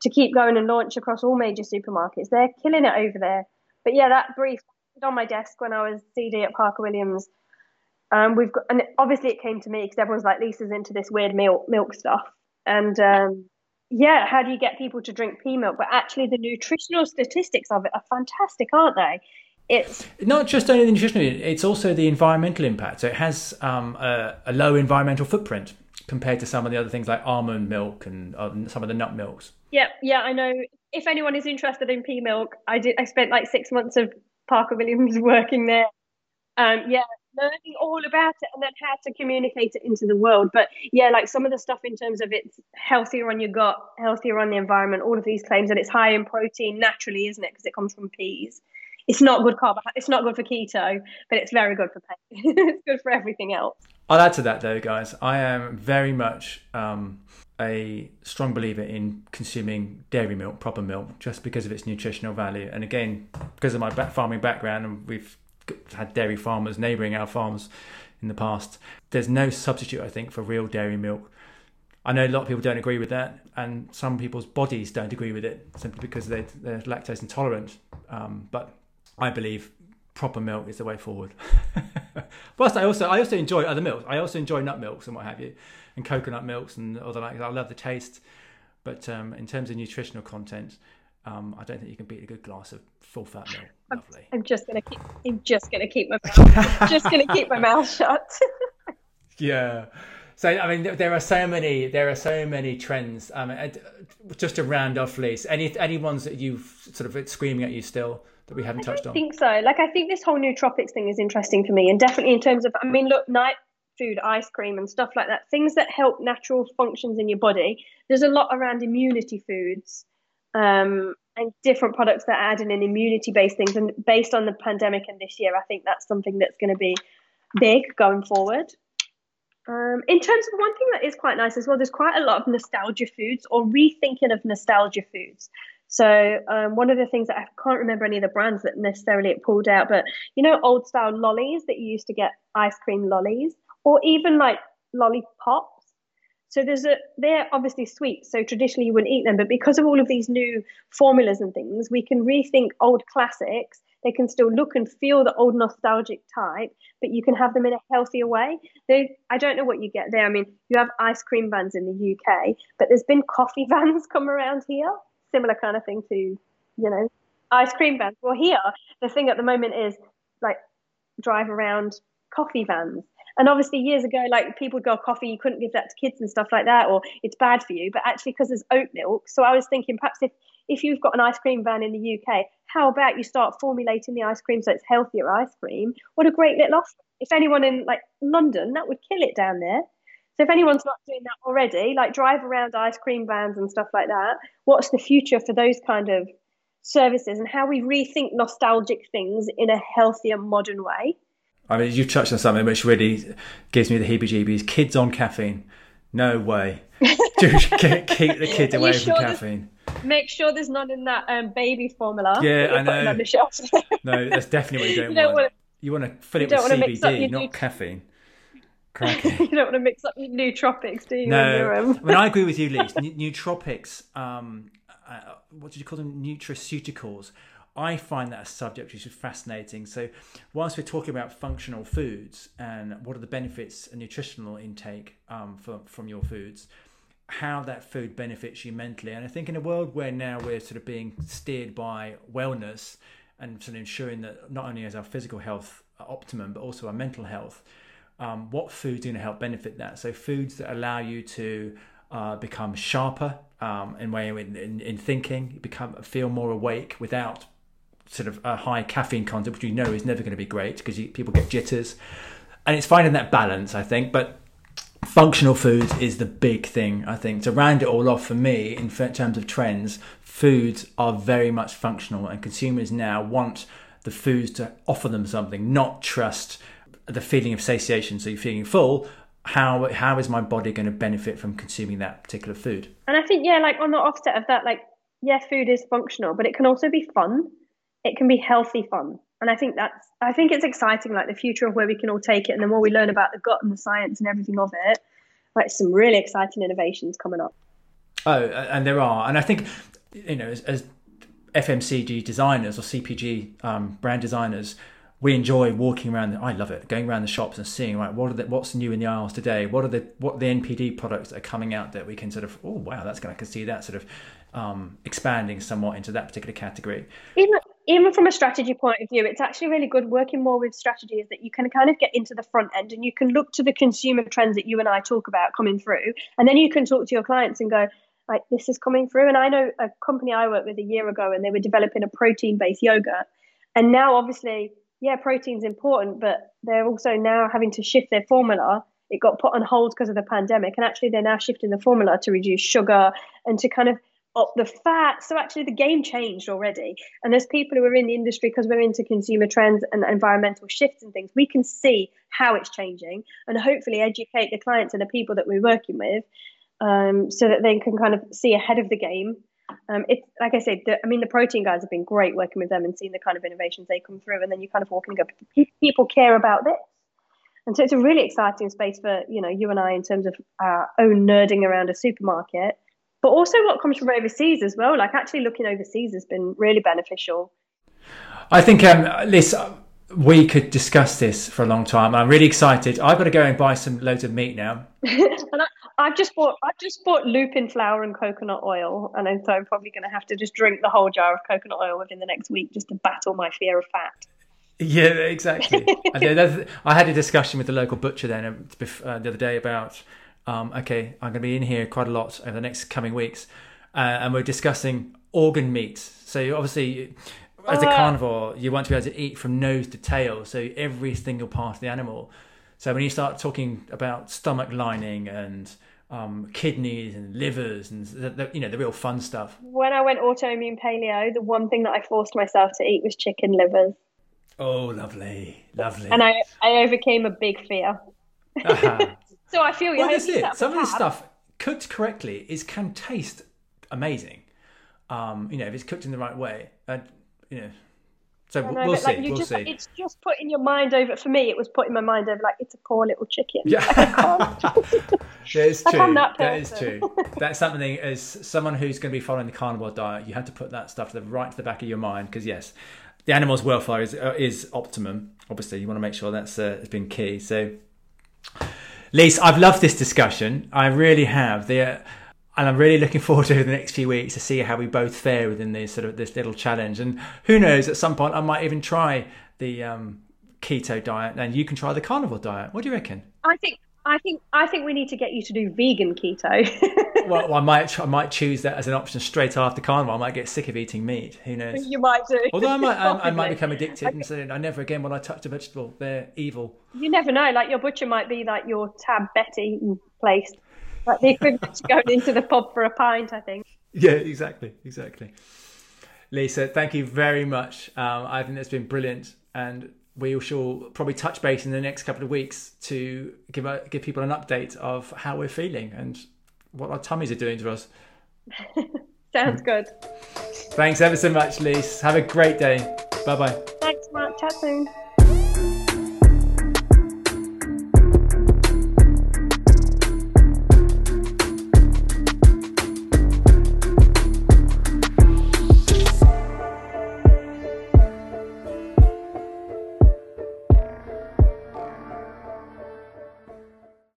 to keep going and launch across all major supermarkets. They're killing it over there. But yeah, that brief on my desk when I was CD at Parker Williams. Um, we've got, and obviously it came to me because everyone's like, Lisa's into this weird milk milk stuff. And um, yeah, how do you get people to drink pea milk? But actually, the nutritional statistics of it are fantastic, aren't they? It's not just only the nutritional; it's also the environmental impact. So it has um, a, a, low environmental footprint compared to some of the other things like almond milk and uh, some of the nut milks. Yeah, yeah, I know. If anyone is interested in pea milk, I did. I spent like six months of Parker Williams [laughs] working there. Um, yeah, learning all about it and then how to communicate it into the world. But yeah, like some of the stuff in terms of it's healthier on your gut, healthier on the environment, all of these claims that it's high in protein naturally, isn't it? Because it comes from peas. It's not good carb. It's not good for keto, but it's very good for pain. [laughs] it's good for everything else. I'll add to that though, guys. I am very much um, a strong believer in consuming dairy milk, proper milk, just because of its nutritional value. And again, because of my farming background, and we've had dairy farmers neighbouring our farms in the past. There's no substitute, I think, for real dairy milk. I know a lot of people don't agree with that, and some people's bodies don't agree with it simply because they're, they're lactose intolerant. Um, but I believe proper milk is the way forward. [laughs] Plus, I also I also enjoy other milks. I also enjoy nut milks and what have you, and coconut milks and other like. I love the taste, but um, in terms of nutritional content, um, I don't think you can beat a good glass of full fat milk. Lovely. I'm just gonna keep. I'm just gonna keep my [laughs] mouth. just gonna keep my mouth shut. [laughs] yeah. So I mean, there are so many. There are so many trends. Um, just to round off, Lise, any any ones that you've sort of screaming at you still that we haven't touched on? I think so. Like I think this whole nootropics thing is interesting for me, and definitely in terms of. I mean, look, night food, ice cream, and stuff like that. Things that help natural functions in your body. There's a lot around immunity foods. Um, and different products that add in an immunity based things. And based on the pandemic and this year, I think that's something that's going to be big going forward. Um, in terms of one thing that is quite nice as well, there's quite a lot of nostalgia foods or rethinking of nostalgia foods. So um, one of the things that I can't remember any of the brands that necessarily it pulled out, but you know, old style lollies that you used to get ice cream lollies, or even like lollipops. So there's a they're obviously sweet, so traditionally you wouldn't eat them, but because of all of these new formulas and things, we can rethink old classics. They can still look and feel the old nostalgic type, but you can have them in a healthier way. They, I don't know what you get there. I mean, you have ice cream vans in the UK, but there's been coffee [laughs] vans come around here similar kind of thing to, you know, ice cream vans. Well, here, the thing at the moment is like drive around coffee vans. And obviously, years ago, like people would go, oh, coffee, you couldn't give that to kids and stuff like that, or it's bad for you. But actually, because there's oat milk. So I was thinking perhaps if, if you've got an ice cream van in the UK, how about you start formulating the ice cream so it's healthier ice cream? What a great little offer. If anyone in like London, that would kill it down there. So if anyone's not doing that already, like drive around ice cream vans and stuff like that, what's the future for those kind of services and how we rethink nostalgic things in a healthier, modern way? I mean, you've touched on something which really gives me the heebie-jeebies. Kids on caffeine? No way. [laughs] Just keep the kids away from caffeine. Make sure there's none in that um, baby formula. Yeah, I know. [laughs] no, that's definitely what you don't, you don't want. want. You want to fill it with CBD, not caffeine. [laughs] you don't want to mix up nootropics, do you? No, I mean I agree with you, Lise. nootropics, um, uh, what did you call them? Nutraceuticals. I find that a subject which is fascinating. So, whilst we're talking about functional foods and what are the benefits and nutritional intake um, for, from your foods, how that food benefits you mentally. And I think in a world where now we're sort of being steered by wellness and sort of ensuring that not only is our physical health optimum, but also our mental health, um, what foods are going to help benefit that. So foods that allow you to uh, become sharper um, in way in, in, in thinking, become feel more awake without sort of a high caffeine content, which you know is never going to be great because people get jitters. And it's finding that balance, I think. But functional foods is the big thing, I think. To round it all off for me, in terms of trends, foods are very much functional, and consumers now want the foods to offer them something, not trust the feeling of satiation, so you're feeling full, how how is my body going to benefit from consuming that particular food? And I think yeah, like on the offset of that, like yeah, food is functional, but it can also be fun. It can be healthy fun, and I think that's I think it's exciting, like the future of where we can all take it, and the more we learn about the gut and the science and everything of it, like some really exciting innovations coming up. Oh, and there are, and I think you know as, as FMCG designers or CPG um, brand designers we enjoy walking around. The, I love it, going around the shops and seeing right what are the, what's new in the aisles today. What are the what the NPD products that are coming out that we can sort of oh wow that's going I can see that sort of um, expanding somewhat into that particular category. Even even from a strategy point of view, it's actually really good working more with strategy is that you can kind of get into the front end and you can look to the consumer trends that you and I talk about coming through, and then you can talk to your clients and go like this is coming through. And I know a company I worked with a year ago, and they were developing a protein based yogurt, and now obviously yeah, protein's important, but they're also now having to shift their formula. It got put on hold because of the pandemic, and actually they're now shifting the formula to reduce sugar and to kind of up the fat. So actually the game changed already. And there's people who are in the industry because we're into consumer trends and environmental shifts and things. We can see how it's changing and hopefully educate the clients and the people that we're working with um, so that they can kind of see ahead of the game um, it's like I said, I mean, the protein guys have been great working with them and seeing the kind of innovations they come through. And then you kind of walk and go, people care about this. And so it's a really exciting space for, you know, you and I in terms of our own nerding around a supermarket, but also what comes from overseas as well. Like actually looking overseas has been really beneficial. I think, um, Liz, we could discuss this for a long time. I'm really excited. I've got to go and buy some loads of meat now. [laughs] and I, have just bought I've just bought lupin flour and coconut oil, and so I'm probably going to have to just drink the whole jar of coconut oil within the next week just to battle my fear of fat. Yeah, exactly. [laughs] I had a discussion with the local butcher then uh, uh, the other day about um, okay, I'm going to be in here quite a lot over the next coming weeks, uh, and we're discussing organ meat. So obviously as a uh, carnivore, you want to be able to eat from nose to tail, so every single part of the animal. So when you start talking about stomach lining and um, kidneys and livers and the, the, you know the real fun stuff. When I went autoimmune paleo, the one thing that I forced myself to eat was chicken livers. Oh, lovely, lovely. And I, I overcame a big fear. Uh-huh. So I feel you. Well, that's it. Some of this stuff cooked correctly is can taste amazing. Um, you know, if it's cooked in the right way, and you know, so know, we'll see. Like, we'll just, see. It's just putting your mind over. For me, it was putting my mind over like it's a poor little chicken. Yeah, [laughs] [laughs] that is true. That, that is true. That's something as someone who's going to be following the carnivore diet, you have to put that stuff to the right to the back of your mind because yes, the animal's welfare is uh, is optimum. Obviously, you want to make sure that's uh, has been key. So, Lise, I've loved this discussion. I really have. The uh, and I'm really looking [laughs] forward to the next few weeks to see how we both fare within this sort of this little challenge. And who knows, at some point I might even try the um, keto diet, and you can try the carnivore diet. What do you reckon? I think I think I think we need to get you to do vegan keto. [laughs] well, I might I might choose that as an option straight after carnivore. I might get sick of eating meat. Who knows? You might do. Although I might I, I might [laughs] become addicted and say I never again when I touch a vegetable. They're evil. You never know. Like your butcher might be like your tab Betty place. Like the equivalent to going into the pub for a pint, I think. Yeah, exactly, exactly. Lisa, thank you very much. Um, I think that's been brilliant, and we shall probably touch base in the next couple of weeks to give a, give people an update of how we're feeling and what our tummies are doing to us. [laughs] Sounds good. Thanks ever so much, Lise. Have a great day. Bye bye. Thanks, Matt. Chat soon.